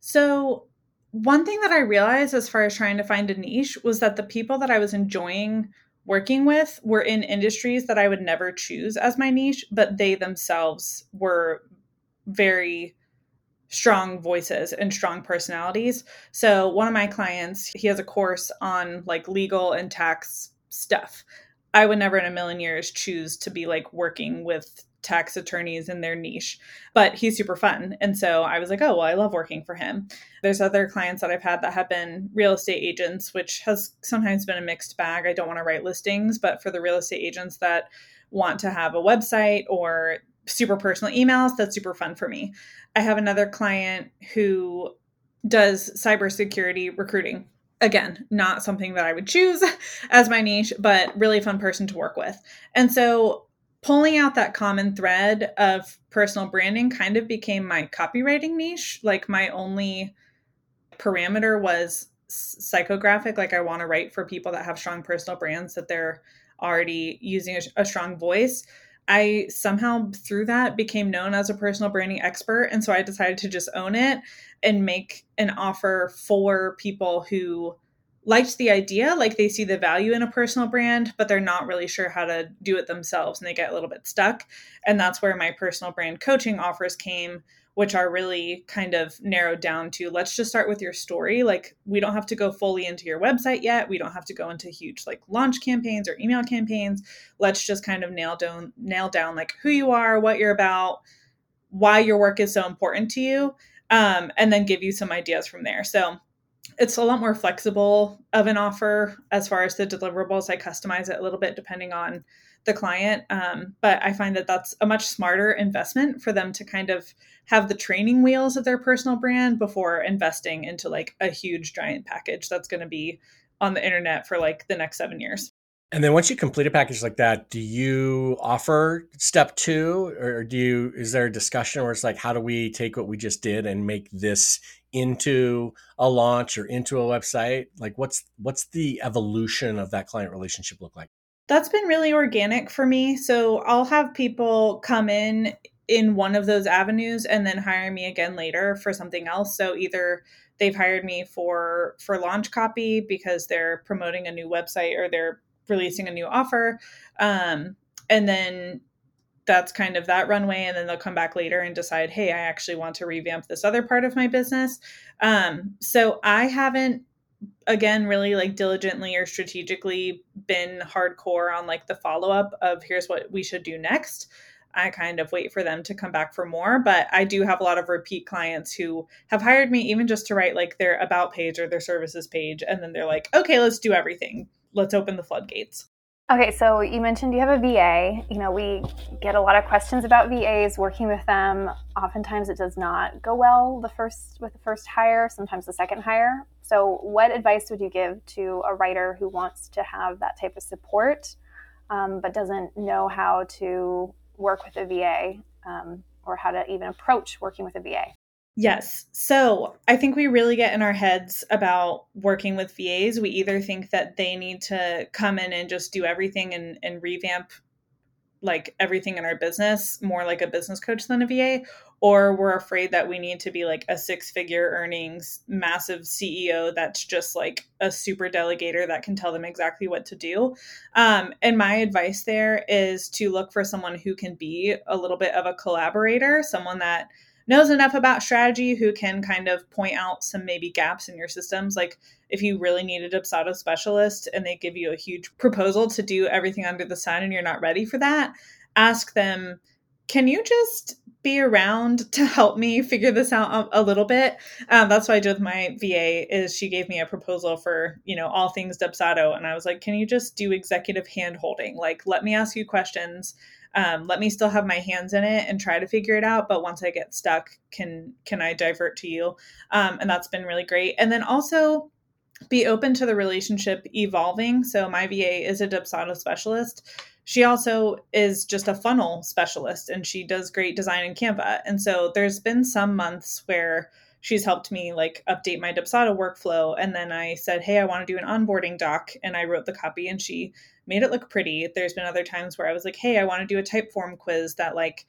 So, one thing that I realized as far as trying to find a niche was that the people that I was enjoying working with were in industries that I would never choose as my niche, but they themselves were very strong voices and strong personalities. So one of my clients, he has a course on like legal and tax stuff. I would never in a million years choose to be like working with tax attorneys in their niche, but he's super fun. And so I was like, oh, well, I love working for him. There's other clients that I've had that have been real estate agents, which has sometimes been a mixed bag. I don't want to write listings, but for the real estate agents that want to have a website or super personal emails, that's super fun for me. I have another client who does cybersecurity recruiting again, not something that I would choose <laughs> as my niche, but really fun person to work with. And so pulling out that common thread of personal branding kind of became my copywriting niche, like my only parameter was psychographic. Like i want to write for people that have strong personal brands that they're already using a, a, strong voice. I somehow through that became known as a personal branding expert and so i decided to just own it and make an offer for people who liked the idea like they see the value in a personal brand but they're not really sure how to do it themselves and they get a little bit stuck and that's where my personal brand coaching offers came which are really kind of narrowed down to let's just start with your story. Like, we don't have to go fully into your website yet. We don't have to go into huge like launch campaigns or email campaigns. Let's just kind of nail down nail down like who you are, what you're about, why your work is so important to you, um, and then give you some ideas from there. So it's a lot more flexible of an offer as far as the deliverables. I customize it a little bit depending on the client. Um, but I find that that's a much smarter investment for them to kind of have the training wheels of their personal brand before investing into like a huge giant package that's going to be on the internet for like the next seven years. And then once you complete a package like that, do you offer step two or do you, is there a discussion where it's like, how do we take what we just did and make this into a launch or into a website? Like what's, what's the evolution of that client relationship look like? That's been really organic for me. So I'll have people come in in one of those avenues and then hire me again later for something else. So either they've hired me for for launch copy because they're promoting a new website or they're releasing a new offer. Um, and then that's kind of that runway and then they'll come back later and decide hey i actually want to revamp this other part of my business. Um, so i haven't again really like diligently or strategically been hardcore on like the follow up of here's what we should do next. I kind of wait for them to come back for more but i do have a lot of repeat clients who have hired me even just to write like their about page or their services page and then they're like okay let's do everything let's open the floodgates Okay, so you mentioned you have a VA. You know, we get a lot of questions about VAs, working with them. Oftentimes it does not go well the first with the first hire, sometimes the second hire. So what advice would you give to a writer who wants to have that type of support um, but doesn't know how to work with a VA um, or how to even approach working with a VA? Yes. So I think we really get in our heads about working with VAs. We either think that they need to come in and just do everything and, and revamp like everything in our business more like a business coach than a VA, or we're afraid that we need to be like a six figure earnings massive CEO that's just like a super delegator that can tell them exactly what to do. Um, and my advice there is to look for someone who can be a little bit of a collaborator, someone that knows enough about strategy who can kind of point out some maybe gaps in your systems. Like if you really need a Dubsado specialist and they give you a huge proposal to do everything under the sun and you're not ready for that, ask them, can you just be around to help me figure this out a, little bit? Um, that's what I did with my VA is she gave me a proposal for, you know, all things Dubsado. And I was like, can you just do executive hand holding? Like, let me ask you questions um, let me still have my hands in it and try to figure it out but once i get stuck can can i divert to you um, and that's been really great and then also be open to the relationship evolving so my va is a dubsado specialist she also is just a funnel specialist and she does great design in canva and so there's been some months where she's helped me like update my Dubsado workflow. And then I said, Hey, I want to do an onboarding doc. And I wrote the copy and she made it look pretty. There's been other times where I was like, Hey, I want to do a Typeform quiz that like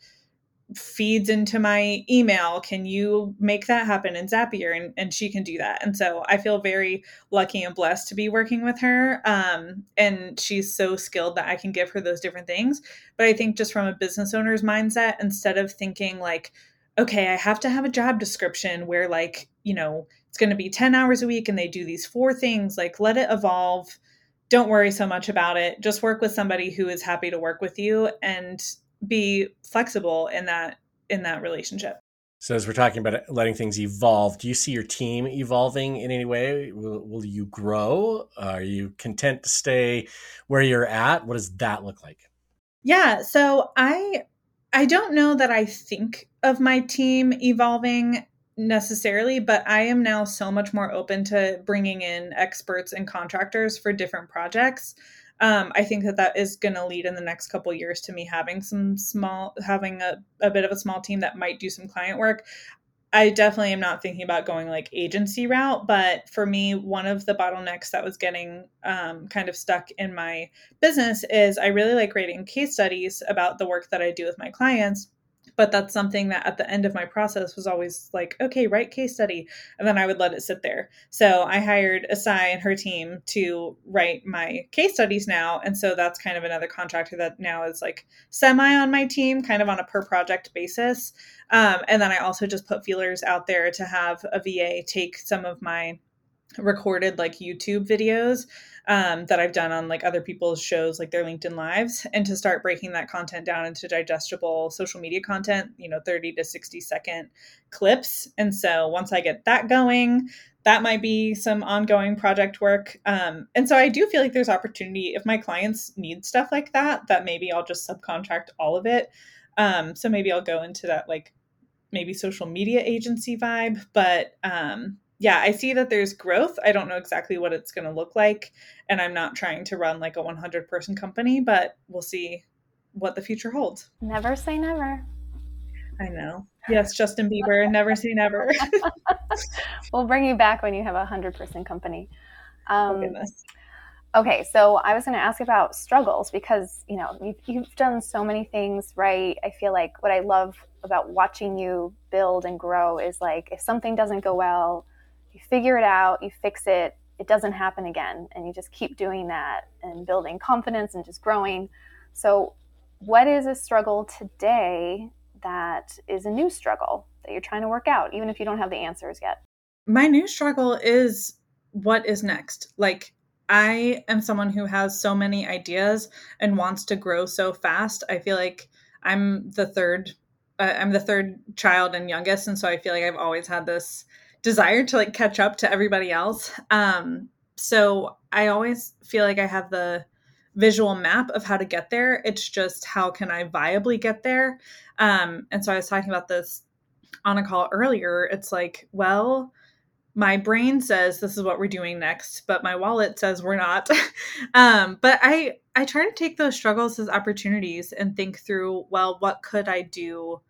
feeds into my email. Can you make that happen in Zapier? And, and she can do that. And so I feel very lucky and blessed to be working with her. Um, and she's so skilled that I can give her those different things. But I think just from a business owner's mindset, instead of thinking like, okay, I have to have a job description where, like, you know, it's going to be 10 hours a week and they do these four things, like, let it evolve. Don't worry so much about it. Just work with somebody who is happy to work with you and be flexible in that in that relationship. So as we're talking about letting things evolve, do you see your team evolving in any way? Will, will you grow? Are you content to stay where you're at? What does that look like? Yeah, so I I don't know that I think of my team evolving necessarily, but I am now so much more open to bringing in experts and contractors for different projects. Um, I think that that is going to lead in the next couple years to me having some small, having a, a bit of a small team that might do some client work. I definitely am not thinking about going like agency route, but for me, one of the bottlenecks that was getting um, kind of stuck in my business is I really like writing case studies about the work that I do with my clients but that's something that at the end of my process was always like okay write case study and then i would let it sit there. So i hired asai and her team to write my case studies now and so that's kind of another contractor that now is like semi on my team kind of on a per project basis. Um, and then i also just put feelers out there to have a va take some of my recorded like youtube videos um, that I've done on like other people's shows, like their LinkedIn lives, and to start breaking that content down into digestible social media content, you know, 30 to 60 second clips. And so once I get that going, that might be some ongoing project work. Um, and so I do feel like there's opportunity if my clients need stuff like that, that maybe I'll just subcontract all of it. Um, so maybe I'll go into that like maybe social media agency vibe, but um, yeah, I see that there's growth. I don't know exactly what it's going to look like. And I'm not trying to run like a 100 person company, but we'll see what the future holds. Never say never. I know. Yes, Justin Bieber, never say never. <laughs> we'll bring you back when you have a 100 person company. Oh, um, oh, goodness. Okay, so I was going to ask about struggles because, you know, you've, you've done so many things right. I feel like what I love about watching you build and grow is like if something doesn't go well, figure it out, you fix it, it doesn't happen again. And you just keep doing that and building confidence and just growing. So, what is a struggle today that is a new struggle that you're trying to work out, even if you don't have the answers yet? My new struggle is what is next? Like, I am someone who has so many ideas and wants to grow so fast. I feel like I'm the third uh, I'm the third child and youngest and so I feel like I've always had this desire to like catch up to everybody else. Um, so I always feel like I have the visual map of how to get there. It's just how can I viably get there? Um, and so I was talking about this on a call earlier. It's like, well, my brain says this is what we're doing next, but my wallet says we're not. <laughs> um, but I I try to take those struggles as opportunities and think through, well, what could I do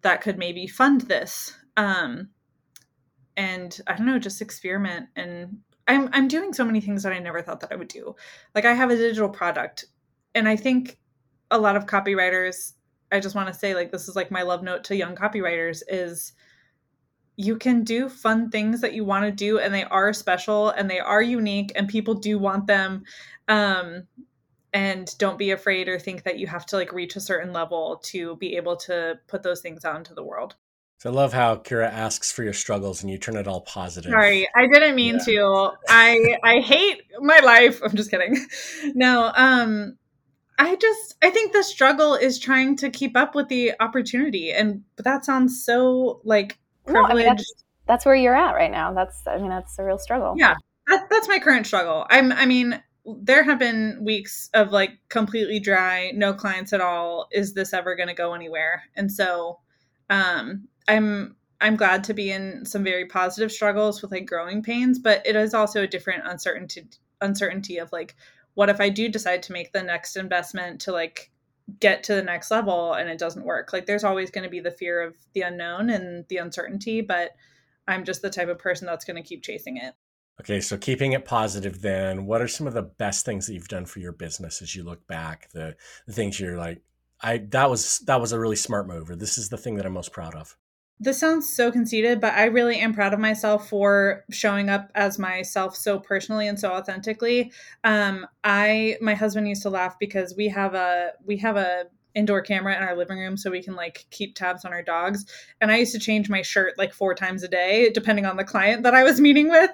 that could maybe fund this? Um, and I don't know, just experiment. And I'm I'm doing so many things that I never thought that I would do. Like I have a digital product, and I think a lot of copywriters. I just want to say, like, this is like my love note to young copywriters is you can do fun things that you want to do and they are special and they are unique and people do want them um, and don't be afraid or think that you have to like reach a certain level to be able to put those things out into the world so I love how Kira asks for your struggles and you turn it all positive. Sorry, I didn't mean yeah. to. I I hate my life. I'm just kidding. No, um I just I think the struggle is trying to keep up with the opportunity and but that sounds so like privileged. No, I mean, that's, that's where you're at right now. That's I mean that's a real struggle. Yeah. That, that's my current struggle. I'm I mean there have been weeks of like completely dry, no clients at all. Is this ever going to go anywhere? And so um I'm I'm glad to be in some very positive struggles with like growing pains, but it is also a different uncertainty uncertainty of like what if I do decide to make the next investment to like get to the next level and it doesn't work. Like there's always going to be the fear of the unknown and the uncertainty, but I'm just the type of person that's going to keep chasing it. Okay, so keeping it positive then, what are some of the best things that you've done for your business as you look back? The the things you're like I that was that was a really smart move or this is the thing that I'm most proud of this sounds so conceited, but I really am proud of myself for showing up as myself so personally and so authentically. Um, I my husband used to laugh because we have a we have a indoor camera in our living room so we can like keep tabs on our dogs. And I used to change my shirt like four times a day, depending on the client that I was <laughs> meeting with.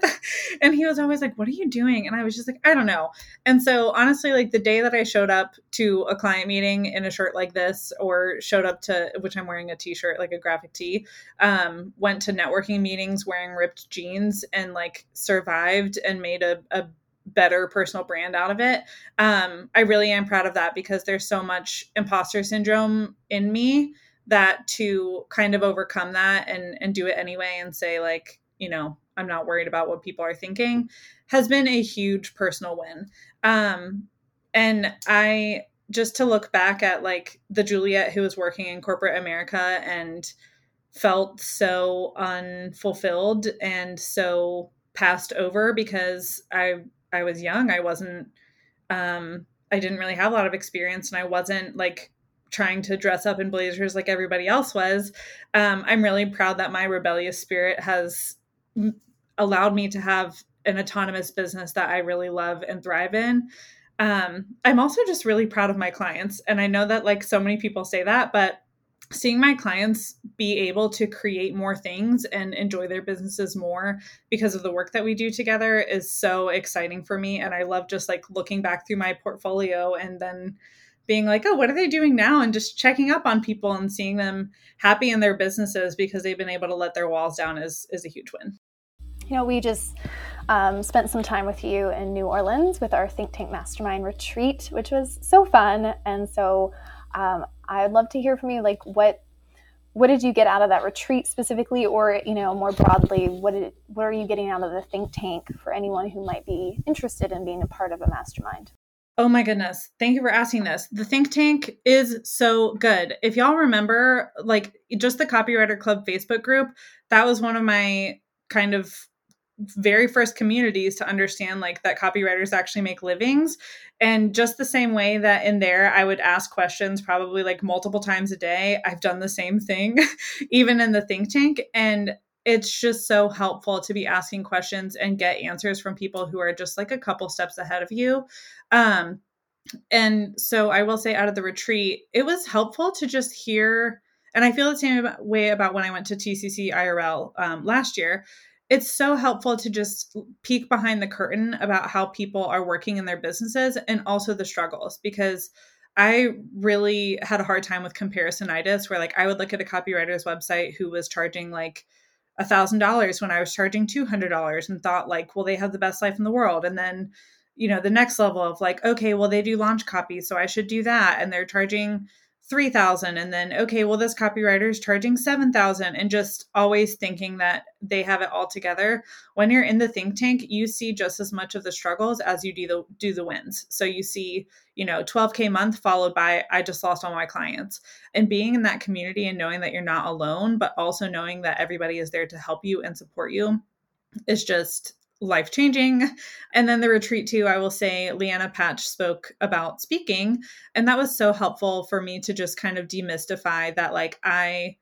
and he was always like, What are you doing? And I was just like, I don't know. And so honestly, like the day that I showed up to a client meeting in a shirt like this, or showed up to which I'm wearing a t-shirt, like a graphic tee, um, went to networking meetings wearing ripped jeans and like survived and made a, a better personal brand out of it. Um, I really am proud of that because there's so much imposter syndrome in me that to kind of overcome that and and do it anyway and say like, you know, I'm not worried about what people are thinking has been a huge personal win. Um, and I just to look back at like the Juliet who was working in corporate America and felt so unfulfilled and so passed over because I I was young. I wasn't um I didn't really have a lot of experience and I wasn't like trying to dress up in blazers like everybody else was. Um, I'm really proud that my rebellious spirit has allowed me to have an autonomous business that I really love and thrive in. Um, I'm also just really proud of my clients. And I know that like so many people say that, but seeing my clients be able to create more things and enjoy their businesses more because of the work that we do together is so exciting for me. And i love just like looking back through my portfolio and then being like oh what are they doing now? and just checking up on people and seeing them happy in their businesses because they've been able to let their walls down is is a huge win. You know we just um, spent some time with you in new orleans with our think tank mastermind retreat which was so fun and so um, I'd love to hear from you. Like, what what did you get out of that retreat specifically, or you know, more broadly, what did what are you getting out of the think tank for anyone who might be interested in being a part of a mastermind? Oh my goodness. Thank you for asking this. The think tank is so good. If y'all remember, like just the Copywriter Club Facebook group, that was one of my kind of very first communities to understand like that copywriters actually make livings. And just the same way that in there i would ask questions probably like multiple times a day. I've done the same thing <laughs> even in the think tank. And it's just so helpful to be asking questions and get answers from people who are just like a couple steps ahead of you. Um and so i will say out of the retreat it was helpful to just hear and i feel the same way about when i went to tcc irl um, last year it's so helpful to just peek behind the curtain about how people are working in their businesses and also the struggles because I really had a hard time with comparisonitis where like I would look at a copywriter's website who was charging like a thousand dollars when I was charging two hundred dollars and thought like, well, they have the best life in the world. And then, you know, the next level of like, okay, well, they do launch copy, so I should do that. And they're charging 3000 and then okay well this copywriter is charging 7000 and just always thinking that they have it all together. When you're in the think tank you see just as much of the struggles as you do the do the wins. So you see you know 12k month followed by i just lost all my clients. And being in that community and knowing that you're not alone but also knowing that everybody is there to help you and support you is just life changing. And then the retreat too, I will say Lianna Patch spoke about speaking. And that was so helpful for me to just kind of demystify that, like, I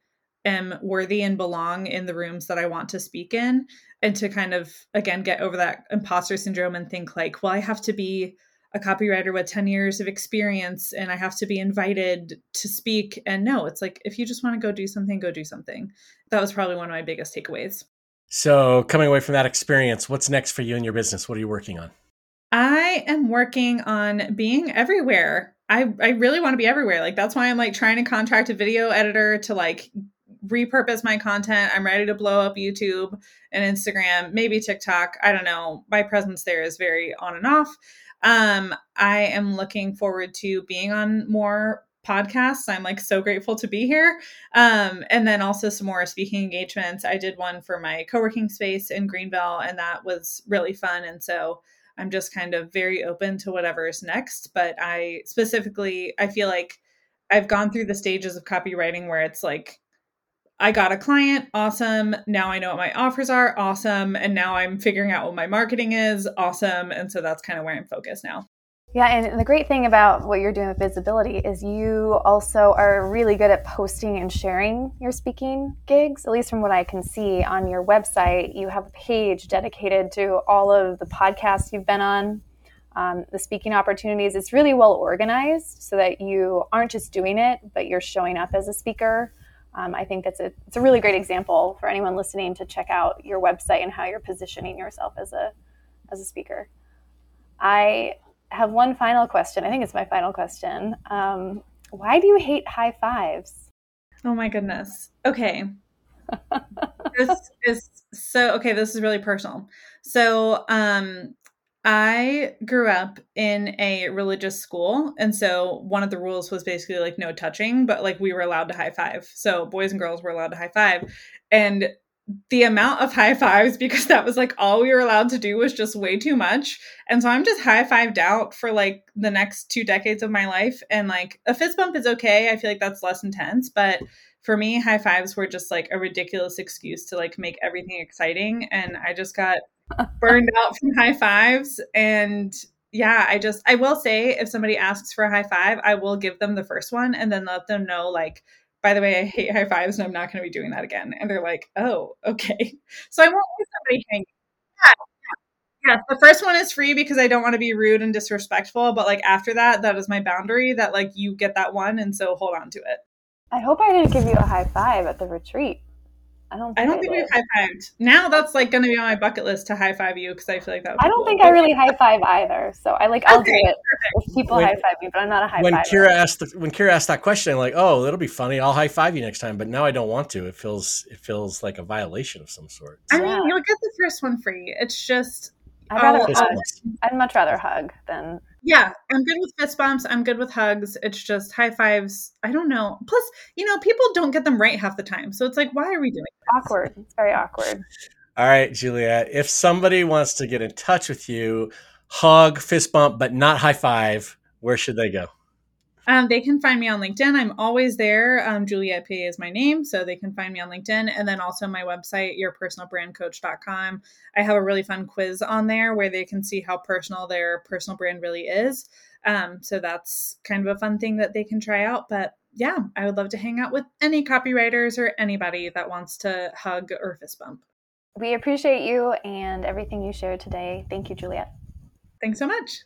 am worthy and belong in the rooms that I want to speak in. And to kind of, again, get over that imposter syndrome and think, like, well, I have to be a copywriter with 10 years of experience and I have to be invited to speak. And no, it's like, if you just want to go do something, go do something. That was probably one of my biggest takeaways. So, coming away from that experience, what's next for you and your business? What are you working on? I am working on being everywhere. I, I really want to be everywhere. Like that's why I'm like trying to contract a video editor to like repurpose my content. I'm ready to blow up YouTube and Instagram, maybe TikTok. I don't know. My presence there is very on and off. Um, I am looking forward to being on more podcasts. I'm like so grateful to be here. Um, and then also some more speaking engagements. I did one for my co working space in Greenville, and that was really fun. And so I'm just kind of very open to whatever is next. But I specifically, I feel like I've gone through the stages of copywriting where it's like, I got a client, awesome. Now I know what my offers are, awesome. And now I'm figuring out what my marketing is, awesome. And so that's kind of where I'm focused now. Yeah, and the great thing about what you're doing with visibility is you also are really good at posting and sharing your speaking gigs. At least from what I can see on your website, you have a page dedicated to all of the podcasts you've been on, um, the speaking opportunities. It's really well organized so that you aren't just doing it, but you're showing up as a speaker. Um, I think that's a it's a really great example for anyone listening to check out your website and how you're positioning yourself as a as a speaker. I have one final question. I think it's my final question. Um, why do you hate high fives? Oh my goodness. Okay. <laughs> this is so okay. This is really personal. So, um, I grew up in a religious school. And so one of the rules was basically like no touching, but like we were allowed to high five. So boys and girls were allowed to high five. And the amount of high fives because that was like all we were allowed to do was just way too much. And so I'm just high fived out for like the next two decades of my life. And like a fist bump is okay. I feel like that's less intense. But for me, high fives were just like a ridiculous excuse to like make everything exciting. And I just got <laughs> burned out from high fives. And yeah, I just, I will say if somebody asks for a high five, I will give them the first one and then let them know, like, by the way, I hate high fives and I'm not going to be doing that again. And they're like, oh, okay. <laughs> So I won't leave somebody hanging. Yeah, yeah. the first one is free because I don't want to be rude and disrespectful. But like after that, that is my boundary that like you get that one. And so hold on to it. I hope I didn't give you a high five at the retreat. I don't. Think I don't I think we've high fived. Now that's like going to be on my bucket list to high five you because I feel like that. I don't cool. think I really high five either. So I like I'll okay, do it perfect. if people high five me, but I'm not a high. five. When Kira asked the, when Kira asked that question, I'm like, oh, it'll be funny. I'll high five you next time. But now I don't want to. It feels it feels like a violation of some sort. I mean, you'll get the first one free. It's just I'd rather. Oh, I'd, I'd much rather hug than yeah, I'm good with fist bumps. I'm good with hugs. It's just high fives. I don't know. Plus, you know, people don't get them right half the time. So it's like, why are we doing it? Awkward. It's very awkward. All right, Juliet. If somebody wants to get in touch with you, hug, fist bump, but not high five, where should they go? Um, they can find me on LinkedIn. I'm always there. Um, Juliet Peay is my name, so they can find me on LinkedIn. And then also my website, yourpersonalbrandcoach.com. I have a really fun quiz on there where they can see how personal their personal brand really is. Um, so that's kind of a fun thing that they can try out. But yeah, I would love to hang out with any copywriters or anybody that wants to hug or fist bump. We appreciate you and everything you shared today. Thank you, Juliet. Thanks so much.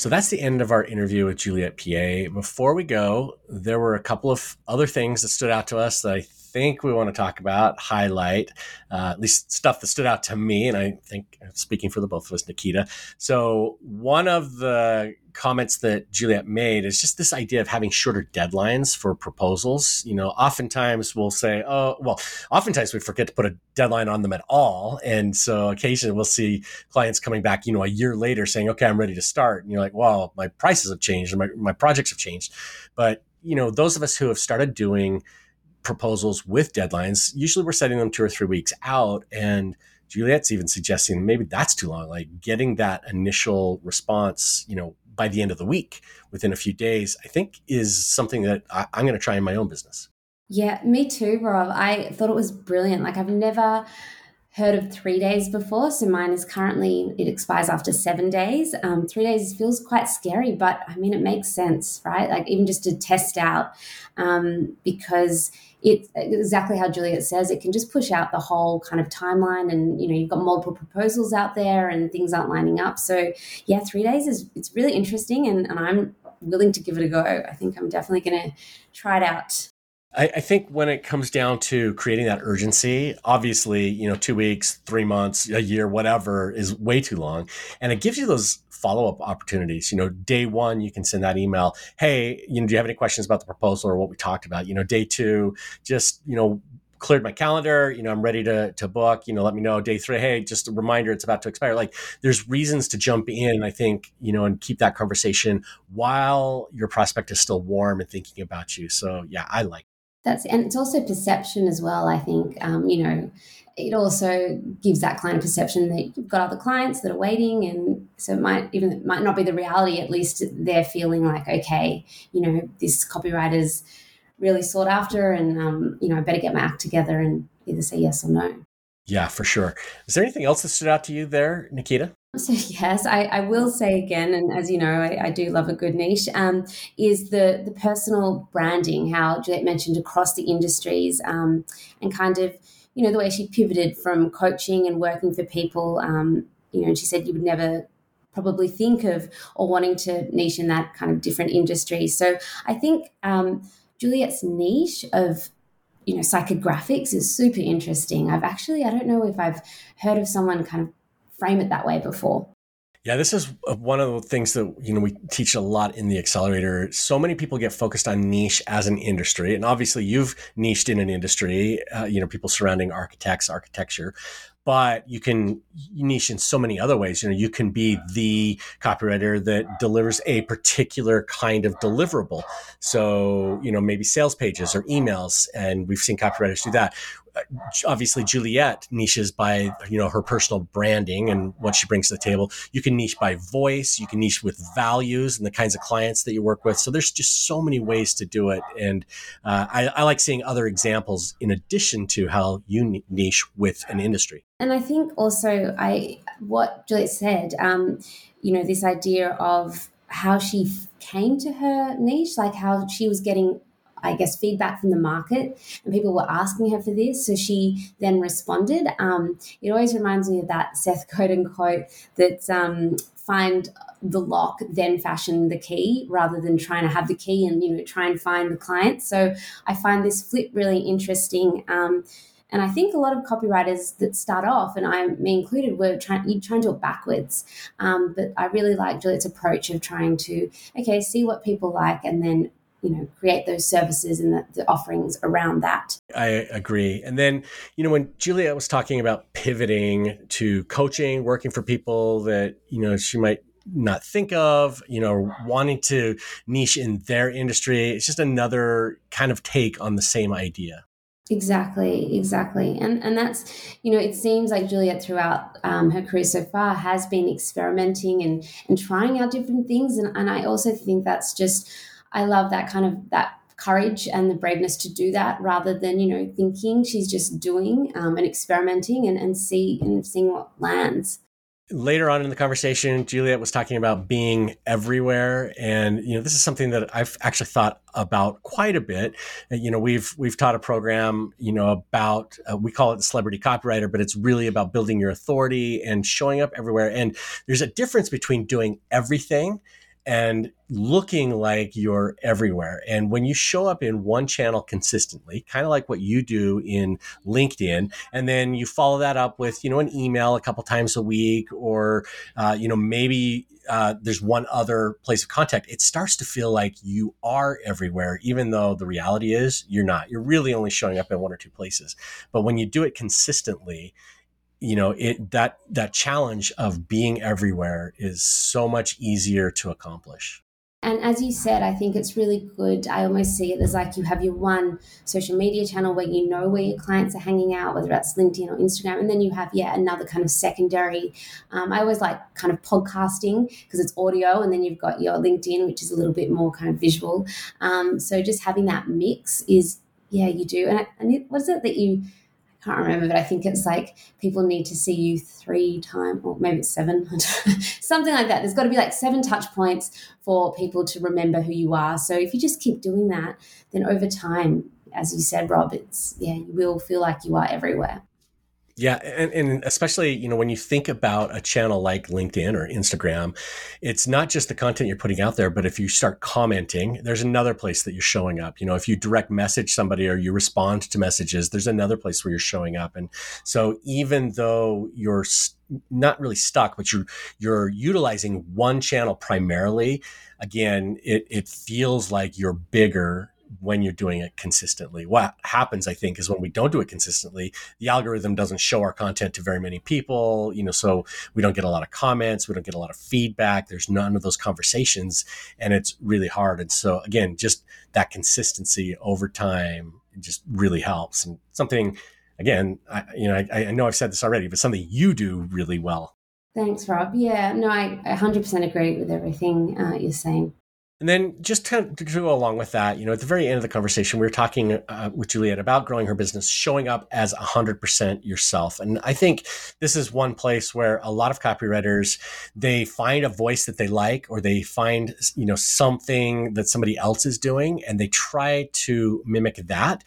So that's the end of our interview with Juliet Peay. Before we go, there were a couple of other things that stood out to us that I think we want to talk about, highlight, uh, at least stuff that stood out to me. And I think speaking for the both of us, Nikita. So one of the comments that Juliet made is just this idea of having shorter deadlines for proposals. You know, oftentimes we'll say, oh, well, oftentimes we forget to put a deadline on them at all. And so occasionally we'll see clients coming back, you know, a year later saying, okay, I'm ready to start. And you're like, well, my prices have changed, my, my projects have changed. But, you know, those of us who have started doing proposals with deadlines. Usually we're setting them two or three weeks out. And Juliet's even suggesting maybe that's too long, like getting that initial response, you know, by the end of the week within a few days, I think is something that I, am going to try in my own business. Yeah, me too, Rob. I thought it was brilliant. Like I've never heard of three days before. So mine is currently, it expires after seven days. Um, three days feels quite scary, but I mean, it makes sense, right? Like even just to test out um, because it's exactly how Juliet says it can just push out the whole kind of timeline and you know you've got multiple proposals out there and things aren't lining up so yeah three days is it's really interesting and, and I'm willing to give it a go I think I'm definitely going to try it out I, I, think when it comes down to creating that urgency, obviously, you know, two weeks, three months, a year, whatever is way too long. And it gives you those follow up opportunities. You know, day one, you can send that email. Hey, you know, do you have any questions about the proposal or what we talked about? You know, day two, just, you know, cleared my calendar you know i'm ready to to book you know let me know day three hey just a reminder it's about to expire like there's reasons to jump in i think you know and keep that conversation while your prospect is still warm and thinking about you so yeah i like that's and it's also perception as well. I think um, you know it also gives that client perception that you've got other clients that are waiting, and so it might even it might not be the reality. At least they're feeling like okay, you know, this copywriter's really sought after, and um, you know, I better get my act together and either say yes or no. Yeah, for sure. Is there anything else that stood out to you there, Nikita? So <laughs> yes, I, I, will say again, and as you know, I, I do love a good niche. Um, is the the personal branding? How Juliet mentioned across the industries, um, and kind of you know the way she pivoted from coaching and working for people. Um, you know, and she said you would never probably think of or wanting to niche in that kind of different industry. So I think um, Juliet's niche of you know psychographics is super interesting. I've actually I don't know if I've heard of someone kind of frame it that way before. Yeah, this is one of the things that you know we teach a lot in the accelerator. So many people get focused on niche as an industry, and obviously you've niched in an industry. Uh, you know, people surrounding architects, architecture, but you can niche in so many other ways. You know, you can be the copywriter that delivers a particular kind of deliverable. So, you know, maybe sales pages or emails, and we've seen copywriters do that obviously Juliet niches by you know her personal branding and what she brings to the table. You can niche by voice. You can niche with values and the kinds of clients that you work with. So there's just so many ways to do it, and uh, I, I like seeing other examples in addition to how you niche with an industry. And I think also I what Juliet said, um, you know, this idea of how she came to her niche, like how she was getting I guess, feedback from the market, and people were asking her for this. So she then responded. Um, it always reminds me of that Seth Godin quote that um, find the lock, then fashion the key, rather than trying to have the key and you know try and find the client. So I find this flip really interesting. Um, and I think a lot of copywriters that start off, and I me included, were trying you trying to do it backwards. Um, but I really like Juliet's approach of trying to okay see what people like, and then you know create those services and the, the, offerings around that. I agree. And then you know when juliet was talking about pivoting to coaching working for people that you know she might not think of you know wanting to niche in their industry it's just another kind of take on the same idea. Exactly, exactly, and and that's you know it seems like Juliet throughout um, her career so far has been experimenting and and trying out different things, and and I also think that's just I love that kind of that courage and the braveness to do that rather than you know thinking she's just doing um, and experimenting and, and see and seeing what lands. Later on in the conversation juliet was talking about being everywhere. And you know this is something that i've actually thought about quite a bit. You know we've we've taught a program you know about uh, we call it the celebrity copywriter but it's really about building your authority and showing up everywhere. And there's a difference between doing everything and looking like you're everywhere. And when you show up in one channel consistently, kind of like what you do in LinkedIn, and then you follow that up with, you know, an email a couple times a week, or, uh, you know, maybe uh, there's one other place of contact, it starts to feel like you are everywhere, even though the reality is you're not. You're really only showing up in one or two places. But when you do it consistently, you know it that that challenge of being everywhere is so much easier to accomplish. And as you said i think it's really good. I almost see it as like you have your one social media channel where you know where your clients are hanging out whether that's linkedin or instagram and then you have yet another kind of secondary um, i always like kind of podcasting because it's audio and then you've got your linkedin which is a little bit more kind of visual. Um, so just having that mix is yeah you do. And, and it, what is it that you can't remember, but I think it's like people need to see you three times, or maybe seven, <laughs> something like that. There's got to be like seven touch points for people to remember who you are. So if you just keep doing that, then over time, as you said, Rob, it's yeah, you will feel like you are everywhere. Yeah, and, and, especially you know when you think about a channel like LinkedIn or Instagram, it's not just the content you're putting out there, but if you start commenting, there's another place that you're showing up. You know, if you direct message somebody or you respond to messages, there's another place where you're showing up. And so even though you're not really stuck, but you're you're utilizing one channel primarily, again, it it feels like you're bigger when you're doing it consistently. What happens, I think, is when we don't do it consistently, the algorithm doesn't show our content to very many people, you know, so we don't get a lot of comments, we don't get a lot of feedback, there's none of those conversations, and it's really hard. And so, again, just that consistency over time just really helps. And something, again, I, you know, I, I know I've said this already, but something you do really well. Thanks, Rob. Yeah, no, I 100% agree with everything uh, you're saying. And then just to, to, go along with that, you know, at the very end of the conversation, we were talking uh, with Juliet about growing her business, showing up as 100% yourself. And I think this is one place where a lot of copywriters, they find a voice that they like, or they find, you know, something that somebody else is doing, and they try to mimic that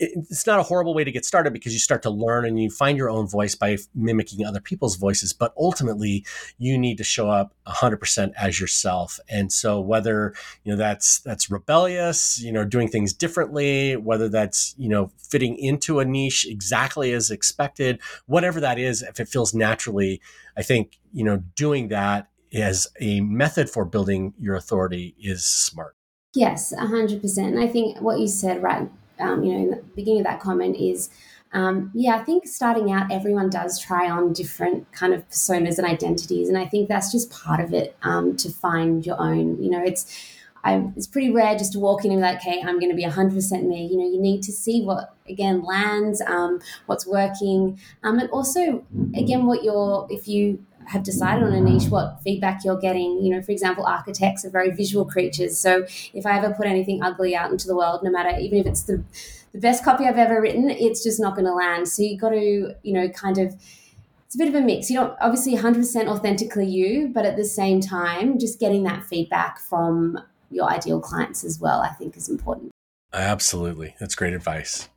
it's not a horrible way to get started because you start to learn and you find your own voice by mimicking other people's voices. But ultimately, you need to show up 100% as yourself. And so, whether you know that's that's rebellious, you know, doing things differently, whether that's you know fitting into a niche exactly as expected, whatever that is, if it feels naturally, I think you know doing that as a method for building your authority is smart. Yes, 100%. And I think what you said right um, you know, in the beginning of that comment is, um, yeah, I think starting out, everyone does try on different kind of personas and identities, and I think that's just part of it um, to find your own. You know, it's I, it's pretty rare just to walk in and be like, okay, I'm going to be 100% me. You know, you need to see what, again, lands, um, what's working. Um, and also, again, what you're, if you have decided on a niche, what feedback you're getting. You know, for example, architects are very visual creatures. So if I ever put anything ugly out into the world, no matter, even if it's the, the best copy I've ever written, it's just not going to land. So you got to, you know, kind of, it's a bit of a mix. You don't obviously 100% authentically you, but at the same time, just getting that feedback from your ideal clients as well, I think is important. Absolutely. That's great advice.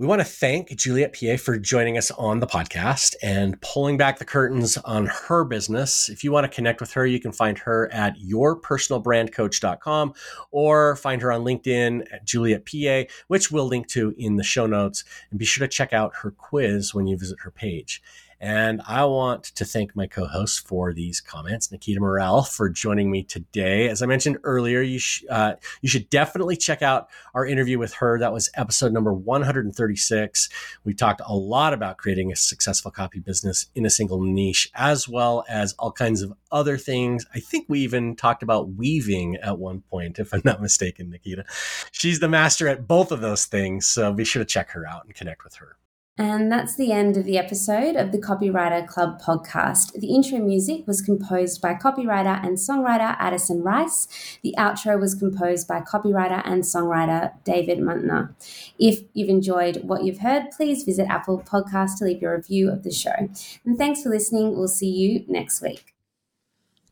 We want to thank Juliet Peay for joining us on the podcast and pulling back the curtains on her business. If you want to connect with her, you can find her at yourpersonalbrandcoach.com or find her on LinkedIn at Juliet Peay, which we'll link to in the show notes. And be sure to check out her quiz when you visit her page. And I want to thank my co hosts for these comments, Nikita Morell, for joining me today. As I mentioned earlier, you, sh- uh, you should definitely check out our interview with her. That was episode number 136. We talked a lot about creating a successful copy business in a single niche, as well as all kinds of other things. I think we even talked about weaving at one point, if I'm not mistaken, Nikita. She's the master at both of those things. So be sure to check her out and connect with her. And that's the end of the episode of the Copywriter Club podcast. The intro music was composed by copywriter and songwriter Addison Rice. The outro was composed by copywriter and songwriter David Muntner. If you've enjoyed what you've heard, please visit Apple Podcast to leave your review of the show. And thanks for listening. We'll see you next week.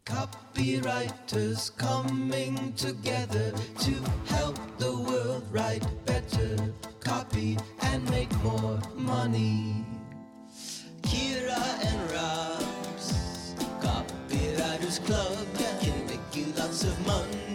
Copywriters coming together to help the world write better copy and make more money. Kira and Rob's Copywriters Club can make you lots of money.